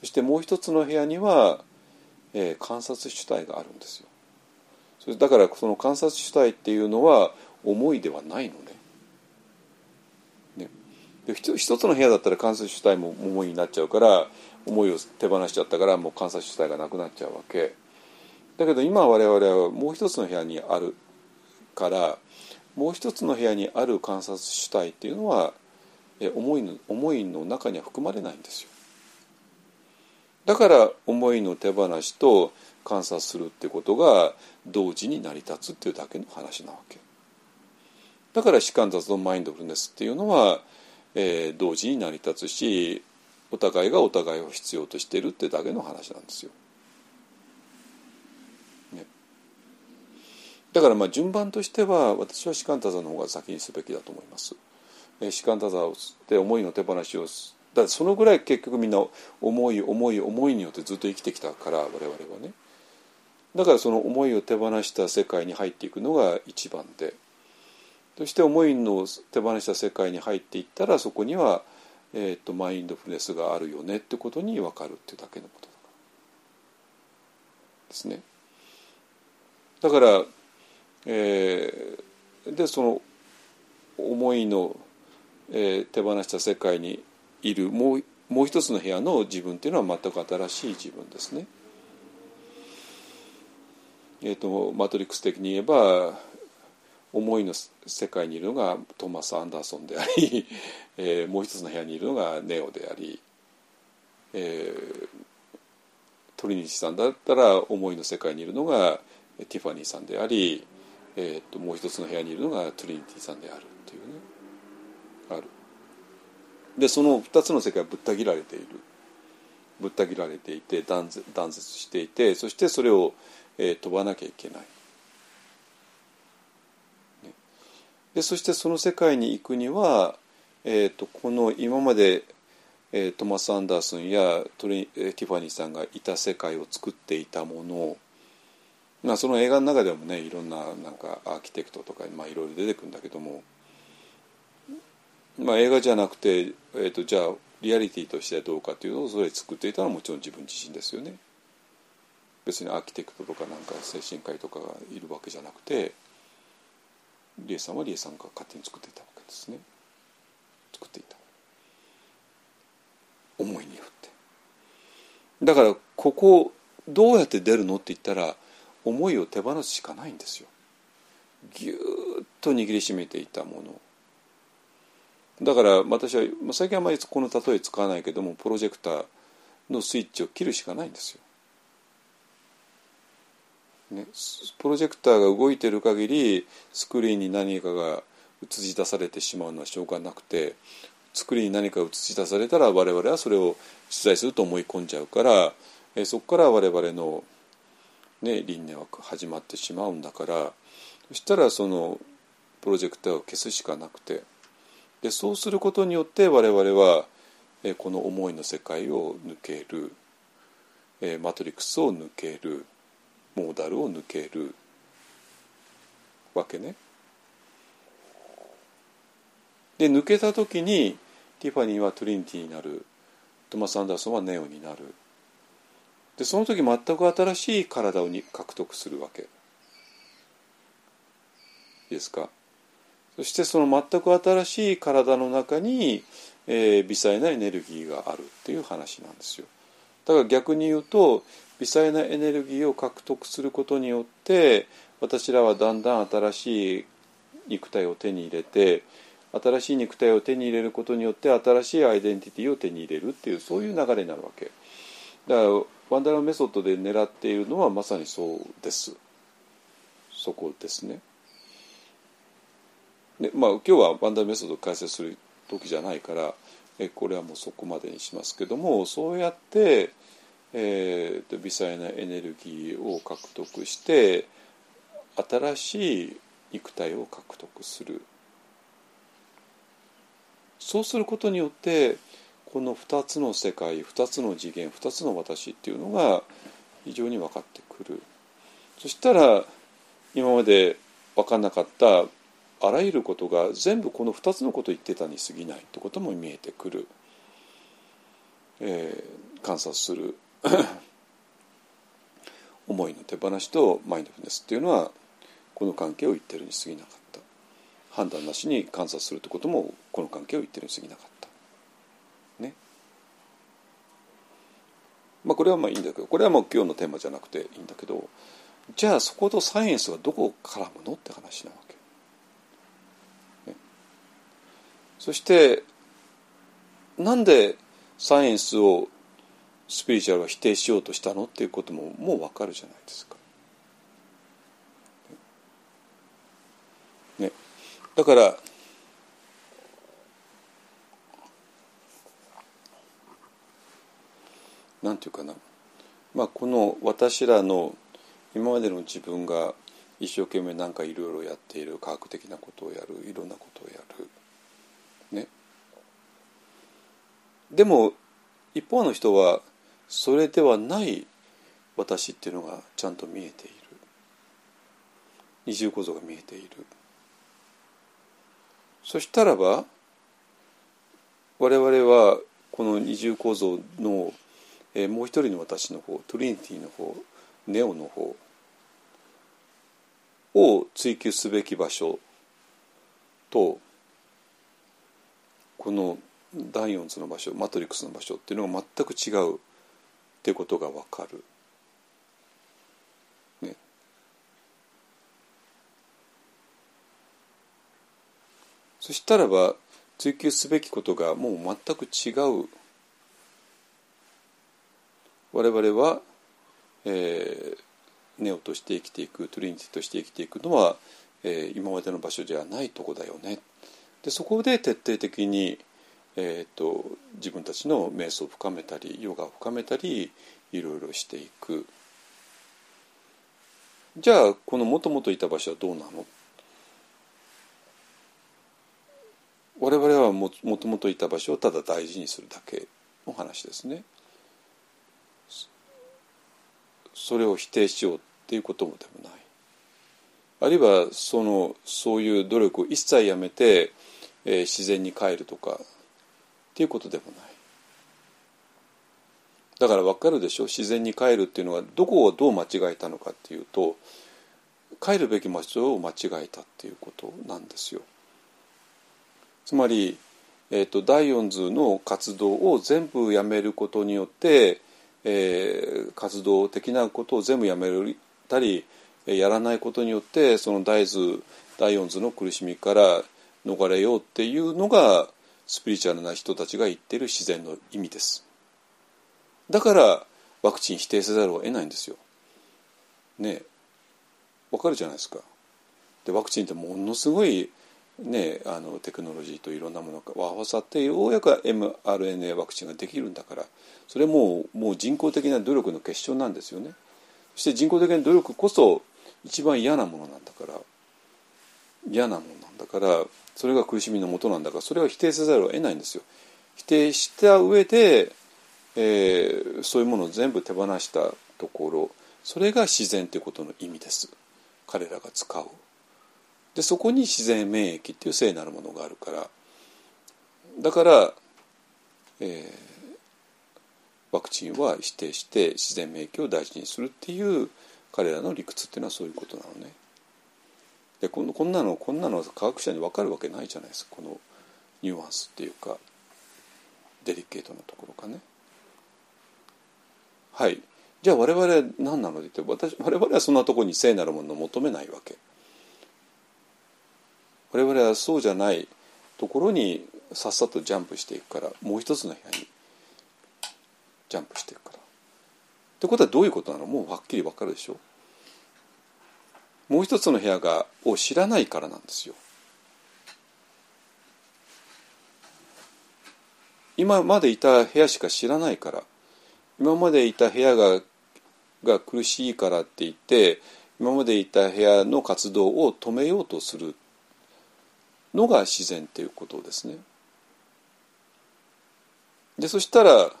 そしてもう一つの部屋には、えー観察主体があるんですよ。それだからその観察主体っていうのは思いではないのね。ね。で一つの部屋だったら観察主体も思いになっちゃうから思いを手放しちゃったからもう観察主体がなくなっちゃうわけ。だけど今我々はもう一つの部屋にあるからもう一つの部屋にある観察主体っていうのはえ思いの思いの中には含まれないんですよ。だから思いの手放しと観察するってことが同時に成り立つっていうだけの話なわけ。だから士官雑とマインドフルネスっていうのは、えー同時に成り立つしお互いがお互いを必要としてるってだけの話なんですよ。ね、だからまあ順番としては私は士官多座の方が先にすべきだと思います。え士官多座をで思いの手放しをだってそのぐらい結局みんな思い思い思いによってずっと生きてきたから我々はねだからその思いを手放した世界に入っていくのが一番でそして思いの手放した世界に入っていったらそこには、えー、とマインドフルネスがあるよねってことに分かるっていうだけのことですね。だから、えーでその思いの、えー手放した世界にいるもうもう一つの部屋の自分っていうのは全く新しい自分ですね。えー、とマトリックス的に言えば思いの世界にいるのがトーマス・アンダーソンであり、[LAUGHS] えーもう一つの部屋にいるのがネオであり、えートリニティさんだったら思いの世界にいるのがティファニーさんであり、えー、ともう一つの部屋にいるのがトリニティさんであるっていうねある。でその2つの世界はぶった切られているぶった切られていて断絶していてそしてそれを、えー飛ばなきゃいけない。ねでそしてその世界に行くには、えー、とこの今まで、えートマス・アンダーソンやトリティファニーさんがいた世界を作っていたものをまあその映画の中でもねいろんななんかアーキテクトとか、まあ、いろいろ出てくるんだけども、まあ、映画じゃなくて、えー、とじゃあリアリティとしてどうかというのをそれ作っていたのはもちろん自分自身ですよね。別にアーキテクトとかなんか精神科医とかがいるわけじゃなくてリエさんはリエさんが勝手に作っていたわけですね。作っていた。思いによって。だからここどうやって出るのって言ったら思いを手放すしかないんですよ。ぎゅーっと握りしめていたもの。だから私はまあ最近あまりこの例え使わないけどもプロジェクターのスイッチを切るしかないんですよ。ね、プロジェクターが動いてる限りスクリーンに何かが映し出されてしまうのはしょうがなくてスクリーンに何か映し出されたら我々はそれを取材すると思い込んじゃうからえそこから我々の、ね、輪廻は始まってしまうんだからそしたらそのプロジェクターを消すしかなくてでそうすることによって我々はえこの思いの世界を抜けるえマトリックスを抜けるモーダルを抜ける。わけね。で抜けた時にティファニーはトリニティになる。トマス・アンダーソンはネオになる。でその時全く新しい体をに獲得するわけ。ですか？そしてその全く新しい体の中に、えー微細なエネルギーがあるっていう話なんですよ。だから逆に言うと微細なエネルギーを獲得することによって私らはだんだん新しい肉体を手に入れて新しい肉体を手に入れることによって新しいアイデンティティを手に入れるっていうそういう流れになるわけ。だからワンダーラメソッドで狙っているのはまさにそうです。そこですね。でまあ今日はワンダーメソッドを解説する時じゃないからえこれはもうそこまでにしますけどもそうやってえー、と微細なエネルギーを獲得して新しい肉体を獲得する。そうすることによってこの2つの世界2つの次元2つの私っていうのが非常に分かってくる。そしたら今まで分かんなかったあらゆることが全部この2つのことを言ってたに過ぎないってことも見えてくる、えー観察する。[COUGHS] 思いの手放しとマインドフネスっていうのはこの関係を言ってるに過ぎなかった。判断なしに観察するってこともこの関係を言ってるに過ぎなかった。ね。まあこれはまあいいんだけどこれはもう今日のテーマじゃなくていいんだけどじゃあそことサイエンスはどこを絡むのって話なわけ、ね、そしてなんでサイエンスをスピリチュアルは否定しようとしたのっていうことももうわかるじゃないですか。ね、だからなんていうかな、まあ、この私らの今までの自分が一生懸命なんかいろいろやっている科学的なことをやるいろんなことをやる。ね。でも一方の人はそれではない私っていうのがちゃんと見えている。二重構造が見えている。そしたらば我々はこの二重構造の、えー、もう一人の私の方トリニティの方ネオの方を追求すべき場所とこの第四図の場所マトリックスの場所っていうのが全く違うっていうことが分かる。ね、そしたらば追求すべきことがもう全く違う我々は、えー、ネオとして生きていくトリニティとして生きていくのは、えー、今までの場所じゃないとこだよね。でそこで徹底的に、えーと、自分たちの瞑想を深めたりヨガを深めたりいろいろしていく。じゃあこのもともといた場所はどうなの？我々はももともといた場所をただ大事にするだけ。の話ですね。それを否定しようっていうこともでもない。あるいはそのそういう努力を一切やめて、えー、自然に帰るとかっていうことでもないだから分かるでしょ自然に帰るっていうのはどこをどう間違えたのかっていうと帰るべき場所を間違えたっていうことなんですよ。つまり、えーと、と第四図の活動を全部やめることによって、えー、活動的なことを全部やめたりやらないことによってその大図第四図の苦しみから逃れようっていうのがスピリチュアルな人たちが言ってる自然の意味です。だからワクチン否定せざるを得ないんですよ。ねわかるじゃないですか。でワクチンってものすごいね、あのテクノロジーといろんなものが合わさってようやく mRNA ワクチンができるんだからそれももう人工的な努力の結晶なんですよね。そして人工的な努力こそ一番嫌なものなんだから嫌なものなんだからそれが苦しみのもとなんだからそれは否定せざるを得ないんですよ。否定した上で、えー、そういうものを全部手放したところそれが自然ということの意味です。彼らが使う。でそこに自然免疫っていう聖なるものがあるから。だから、えー、ワクチンは否定して自然免疫を大事にするっていう彼らの理屈っていうのはそういうことなのね。でこのこんなのこんなの科学者に分かるわけないじゃないですかこのニュアンスっていうかデリケートなところかね。はいじゃあ我々は何なのでって私我々はそんなところに聖なるものを求めないわけ。我々はそうじゃないところにさっさとジャンプしていくからもう一つの部屋にジャンプしていくから。ってことはどういうことなの？もうはっきり分かるでしょ？もう一つの部屋がを知らないからなんですよ。今までいた部屋しか知らないから今までいた部屋がが苦しいからって言って今までいた部屋の活動を止めようとするのが自然っていうことですね。でそしたら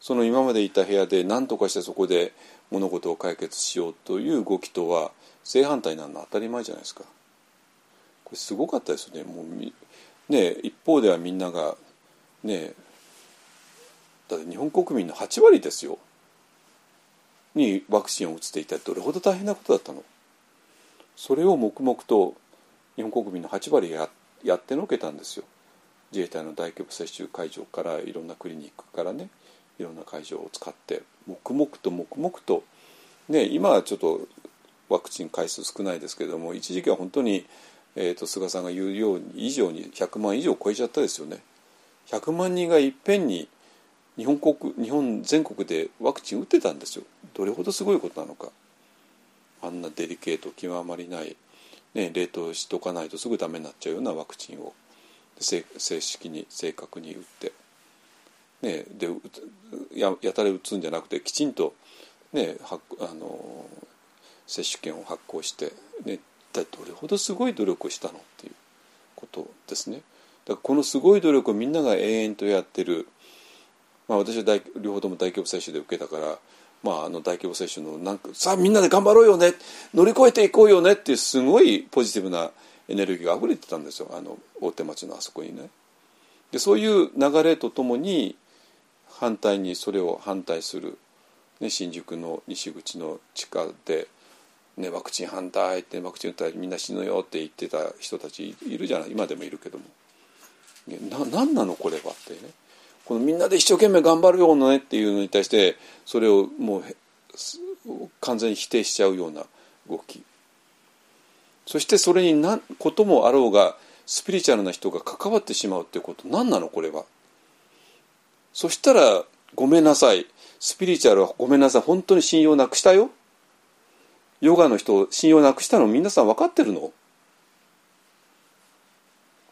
その今までいた部屋で何とかしてそこで物事を解決しようという動きとは正反対なの当たり前じゃないですか。これすごかったですよね。もうみね一方ではみんながねだって日本国民の8割ですよにワクチンを打つって一体どれほど大変なことだったのそれを黙々と日本国民の8割ややってのけたんですよ自衛隊の大規模接種会場からいろんなクリニックからねいろんな会場を使って黙々と黙々とね今はちょっとワクチン回数少ないですけれども一時期は本当に、えー、と菅さんが言うように以上に100万以上超えちゃったですよね。100万人がいっぺんに日本国日本全国でワクチン打ってたんですよ。どれほどすごいことなのか。あんなデリケート極まりない、ね、冷凍しとかないとすぐダメになっちゃうようなワクチンを。正正式に正確に打って、ね、でややたら打つんじゃなくてきちんと、ね、はあの接種券を発行して、ね、一体どれほどすごい努力をしたのっていうことですね。だからこのすごい努力をみんなが永遠とやってる、まあ、私は大両方とも大規模接種で受けたから、まあ、あの大規模接種のなんかさあみんなで頑張ろうよね乗り越えていこうよねっていうすごいポジティブなエネルギーが溢れてたんですよあの大手町のあそこにね。でそういう流れとともに反対にそれを反対する、ね、新宿の西口の地下で、ね、ワクチン反対ってワクチン打ったらみんな死ぬよって言ってた人たちいるじゃない今でもいるけども。ねな何なのこれはってね。このみんなで一生懸命頑張るようなねっていうのに対してそれをもう完全に否定しちゃうような動き。そしてそれに何こともあろうがスピリチュアルな人が関わってしまうっていうこと。何なのこれは。そしたらごめんなさい。スピリチュアルはごめんなさい。本当に信用なくしたよ。ヨガの人信用なくしたの皆さん分かってるの？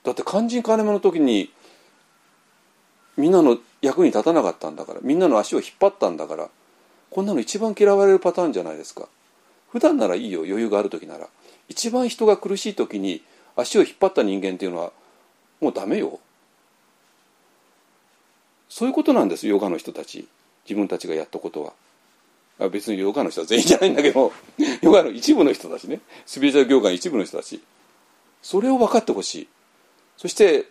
だって肝心金目の時にみんなの役に立たなかったんだからみんなの足を引っ張ったんだからこんなの一番嫌われるパターンじゃないですか。普段ならいいよ余裕がある時なら。一番人が苦しい時に足を引っ張った人間っていうのはもうダメよ。そういうことなんですヨガの人たち。自分たちがやったことは。別にヨガの人は全員じゃないんだけど [LAUGHS] ヨガの一部の人たちね。スピリチュアル業界の一部の人たち。それを分かってほしい。そして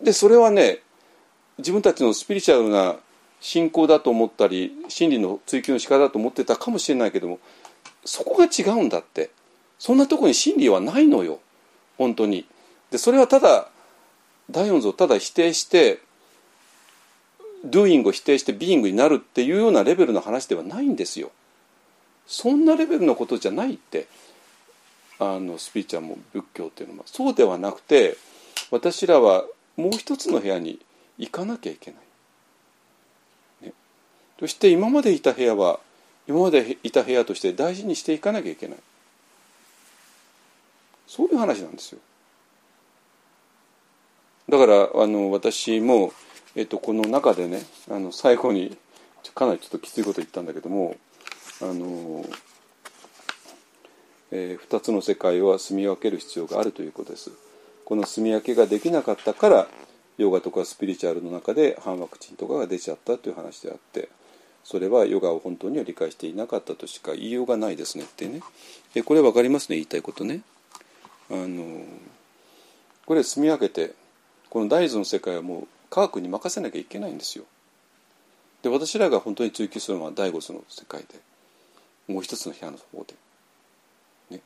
でそれはね自分たちのスピリチュアルな信仰だと思ったり真理の追求の仕方だと思ってたかもしれないけどもそこが違うんだって。そんなとこに真理はないのよ。本当に。でそれはただ第四図をただ否定して doing を否定して being になるっていうようなレベルの話ではないんですよ。そんなレベルのことじゃないってあのスピーチャーも仏教っていうのは。そうではなくて私らはもう一つの部屋に行かなきゃいけない、ね、そして今までいた部屋は今までいた部屋として大事にしていかなきゃいけない。そういう話なんですよ。だからあの私も、えっと、この中でねあの最後にかなりちょっときついこと言ったんだけどもあの、えー、2つの世界は住み分ける必要があるということです。この住み分けができなかったからヨガとかスピリチュアルの中で反ワクチンとかが出ちゃったという話であってそれはヨガを本当には理解していなかったとしか言いようがないですねってね。でこれ分かりますね言いたいことね。あのこれ住み分けてこの大豆の世界はもう科学に任せなきゃいけないんですよ。で私らが本当に追求するのは第五図の世界でもう一つの部屋の方で、ね、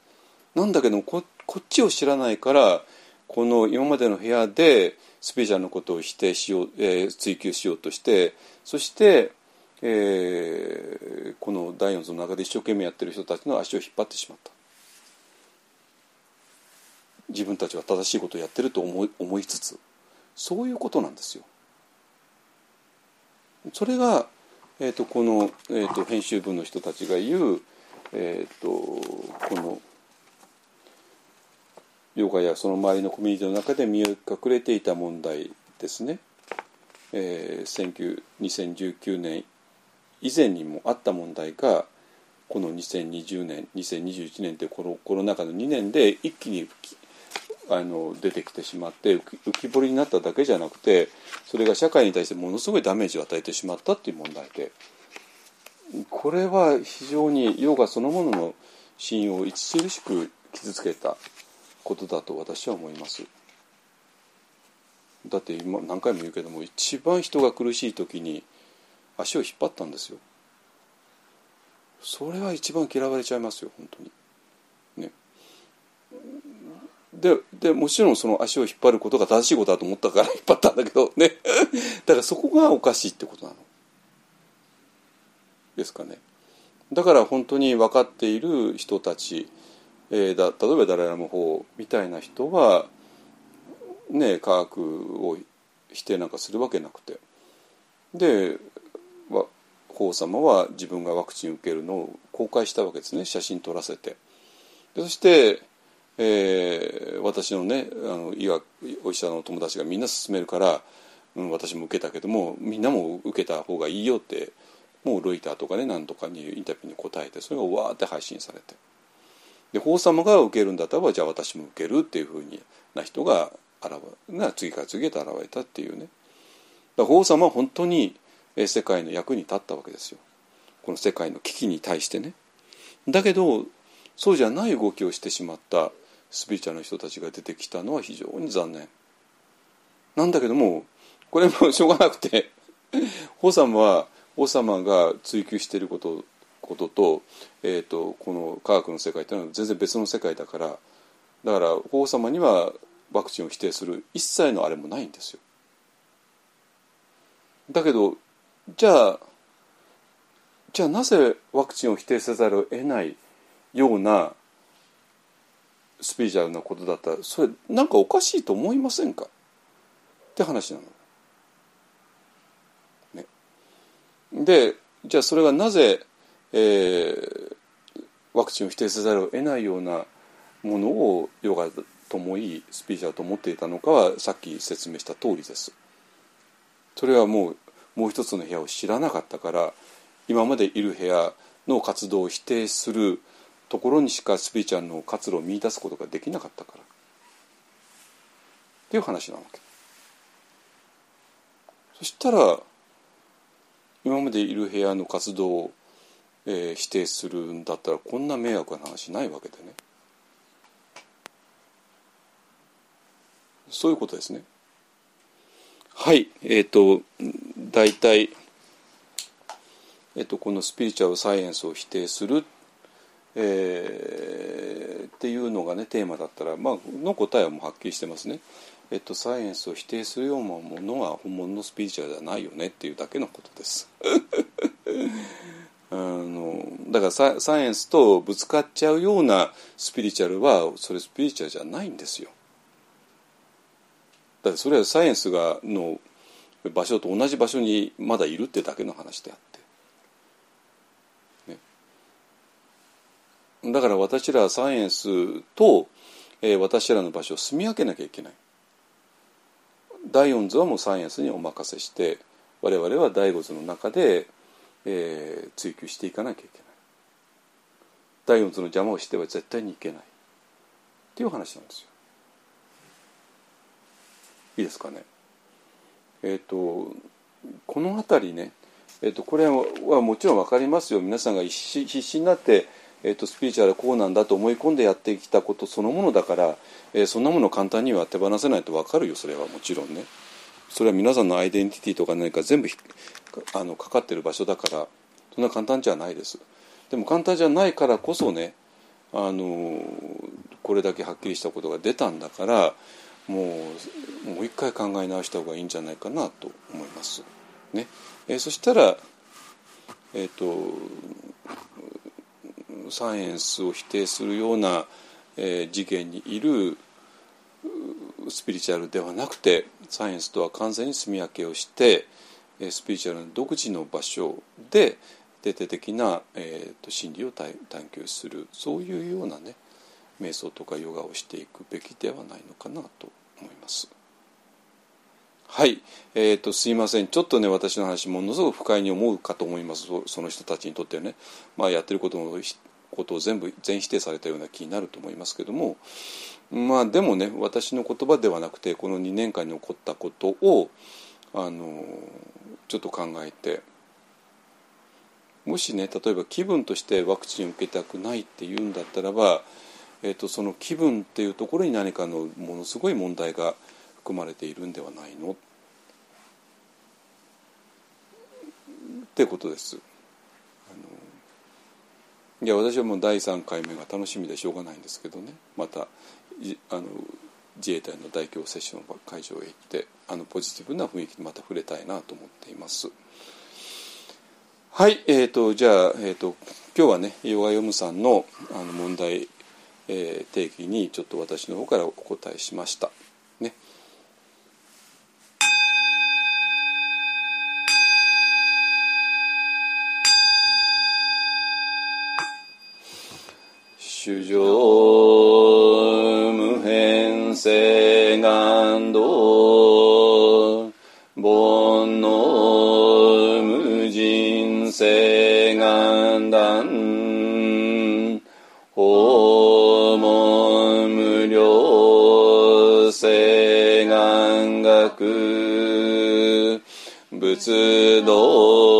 なんだけどもここっちを知らないからこの今までの部屋でスピリチュアルのことを否定しよう、えー、追求しようとしてそして、えー、この第四図の中で一生懸命やってる人たちの足を引っ張ってしまった。自分たちは正しいことをやってると思い思いつつ。そういうことなんですよ。それが、えーと、この、えーと、編集部の人たちが言う、えーと、このヨガやその周りのコミュニティの中で見隠れていた問題ですね。えー、2019年以前にもあった問題がこの2020年2021年というコロコロナ禍の2年で一気にあの出てきてしまって浮き浮き彫りになっただけじゃなくてそれが社会に対してものすごいダメージを与えてしまったっていう問題でこれは非常にヨガそのものの信用を著しく傷つけたことだと私は思います。だって今何回も言うけども一番人が苦しい時に足を引っ張ったんですよ。それは一番嫌われちゃいますよ本当に。ででもちろんその足を引っ張ることが正しいことだと思ったから [LAUGHS] 引っ張ったんだけどね [LAUGHS] だからそこがおかしいってことなの。ですかね。だから本当に分かっている人たち、えー、だ例えばダライラマ法みたいな人はね科学を否定なんかするわけなくてで法様は自分がワクチン受けるのを公開したわけですね写真撮らせてでそして、えー私のねあの医学お医者の友達がみんな勧めるから、うん、私も受けたけどもみんなも受けた方がいいよってもうロイターとかね何とかにインタビューに答えてそれがわーって配信されて。で法様が受けるんだったらじゃあ私も受けるっていうふうにな人が現が次から次へと現れたっていうね。だから法様は本当に世界の役に立ったわけですよ。この世界の危機に対してね。だけどそうじゃない動きをしてしまったスピリチュアルの人たちが出てきたのは非常に残念なんだけどもこれもしょうがなくて [LAUGHS] 法様は王様が追求していることことと,、えー、とこの科学の世界というのは全然別の世界だからだから王様にはワクチンを否定する一切のあれもないんですよ。だけどじゃあじゃあなぜワクチンを否定せざるを得ないようなスピリチュアルなことだったらそれなんかおかしいと思いませんか？って話なの。ね、でじゃあそれがなぜ、えーワクチンを否定せざるを得ないようなものをヨガともいいスピリチュアルと思っていたのかはさっき説明した通りです。それはもうもう一つの部屋を知らなかったから今までいる部屋の活動を否定するところにしかスピリチュアルの活路を見出すことができなかったから。っていう話なわけ。そしたら今までいる部屋の活動を、えー否定するんだったらこんな迷惑な話ないわけでね。そういうことですね。はいえっ、と大体えっと、このスピリチュアルサイエンスを否定する、えーっていうのがねテーマだったら、まあの答えはもうはっきりしてますね。えっと、サイエンスを否定するようなものは本物のスピリチュアルではないよねっていうだけのことです。[LAUGHS] あのだからササイエンスとぶつかっちゃうようなスピリチュアルはそれスピリチュアルじゃないんですよ。だってそれはサイエンスがの場所と同じ場所にまだいるってだけの話であって。だから私らはサイエンスと、えー私らの場所を住み分けなきゃいけない。第四図はもうサイエンスにお任せして我々は第五図の中で、えー追求していかなきゃいけない。第四図の邪魔をしては絶対にいけない。っていう話なんですよ。いいですかね。えっ、とこの辺りね、えー、とこれはもちろん分かりますよ。皆さんが必死になって、えー、とスピリチュアルはこうなんだと思い込んでやってきたことそのものだから、えーそんなものを簡単には手放せないと分かるよそれはもちろんね。それは皆さんのアイデンティティとか何か全部あのかかってる場所だからそんな簡単じゃないです。でも簡単じゃないからこそねあのこれだけはっきりしたことが出たんだからもうもう一回考え直した方がいいんじゃないかなと思います。ね。えーそしたら、えー、とサイエンスを否定するような、えー次元にいるスピリチュアルではなくてサイエンスとは完全に住み分けをしてえースピリチュアルの独自の場所で徹底的な、えー、と真理を探求する。そういうようなね瞑想とかヨガをしていくべきではないのかなと思います。はい、えー、とすいません。ちょっとね私の話ものすごく不快に思うかと思います。その人たちにとってはね、まあ、やってることもことを全部全否定されたような気になると思いますけどもまあでもね私の言葉ではなくてこの2年間に起こったことをあのちょっと考えてもしね例えば気分としてワクチンを受けたくないっていうんだったらば、えー、とその気分っていうところに何かのものすごい問題が含まれているんではないの？ってことです。いや私はもう第3回目が楽しみでしょうがないんですけどねまたあの自衛隊の大規模接種の会場へ行ってあのポジティブな雰囲気にまた触れたいなと思っています。はい、えーと、じゃあ、えーと、今日はねヨガヨムさんのあの問題、えー、定義にちょっと私の方からお答えしました。主上無変性願道煩悩無人性願断訪問無料性願学仏道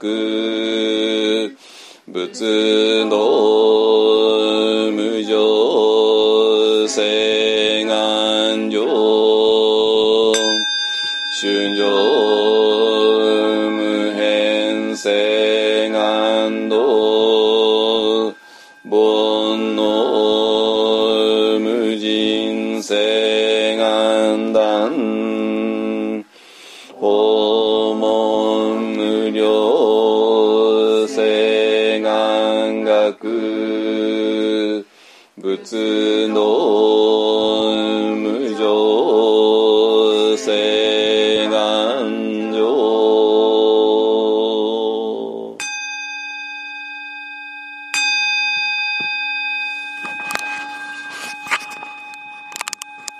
く仏道無常性。to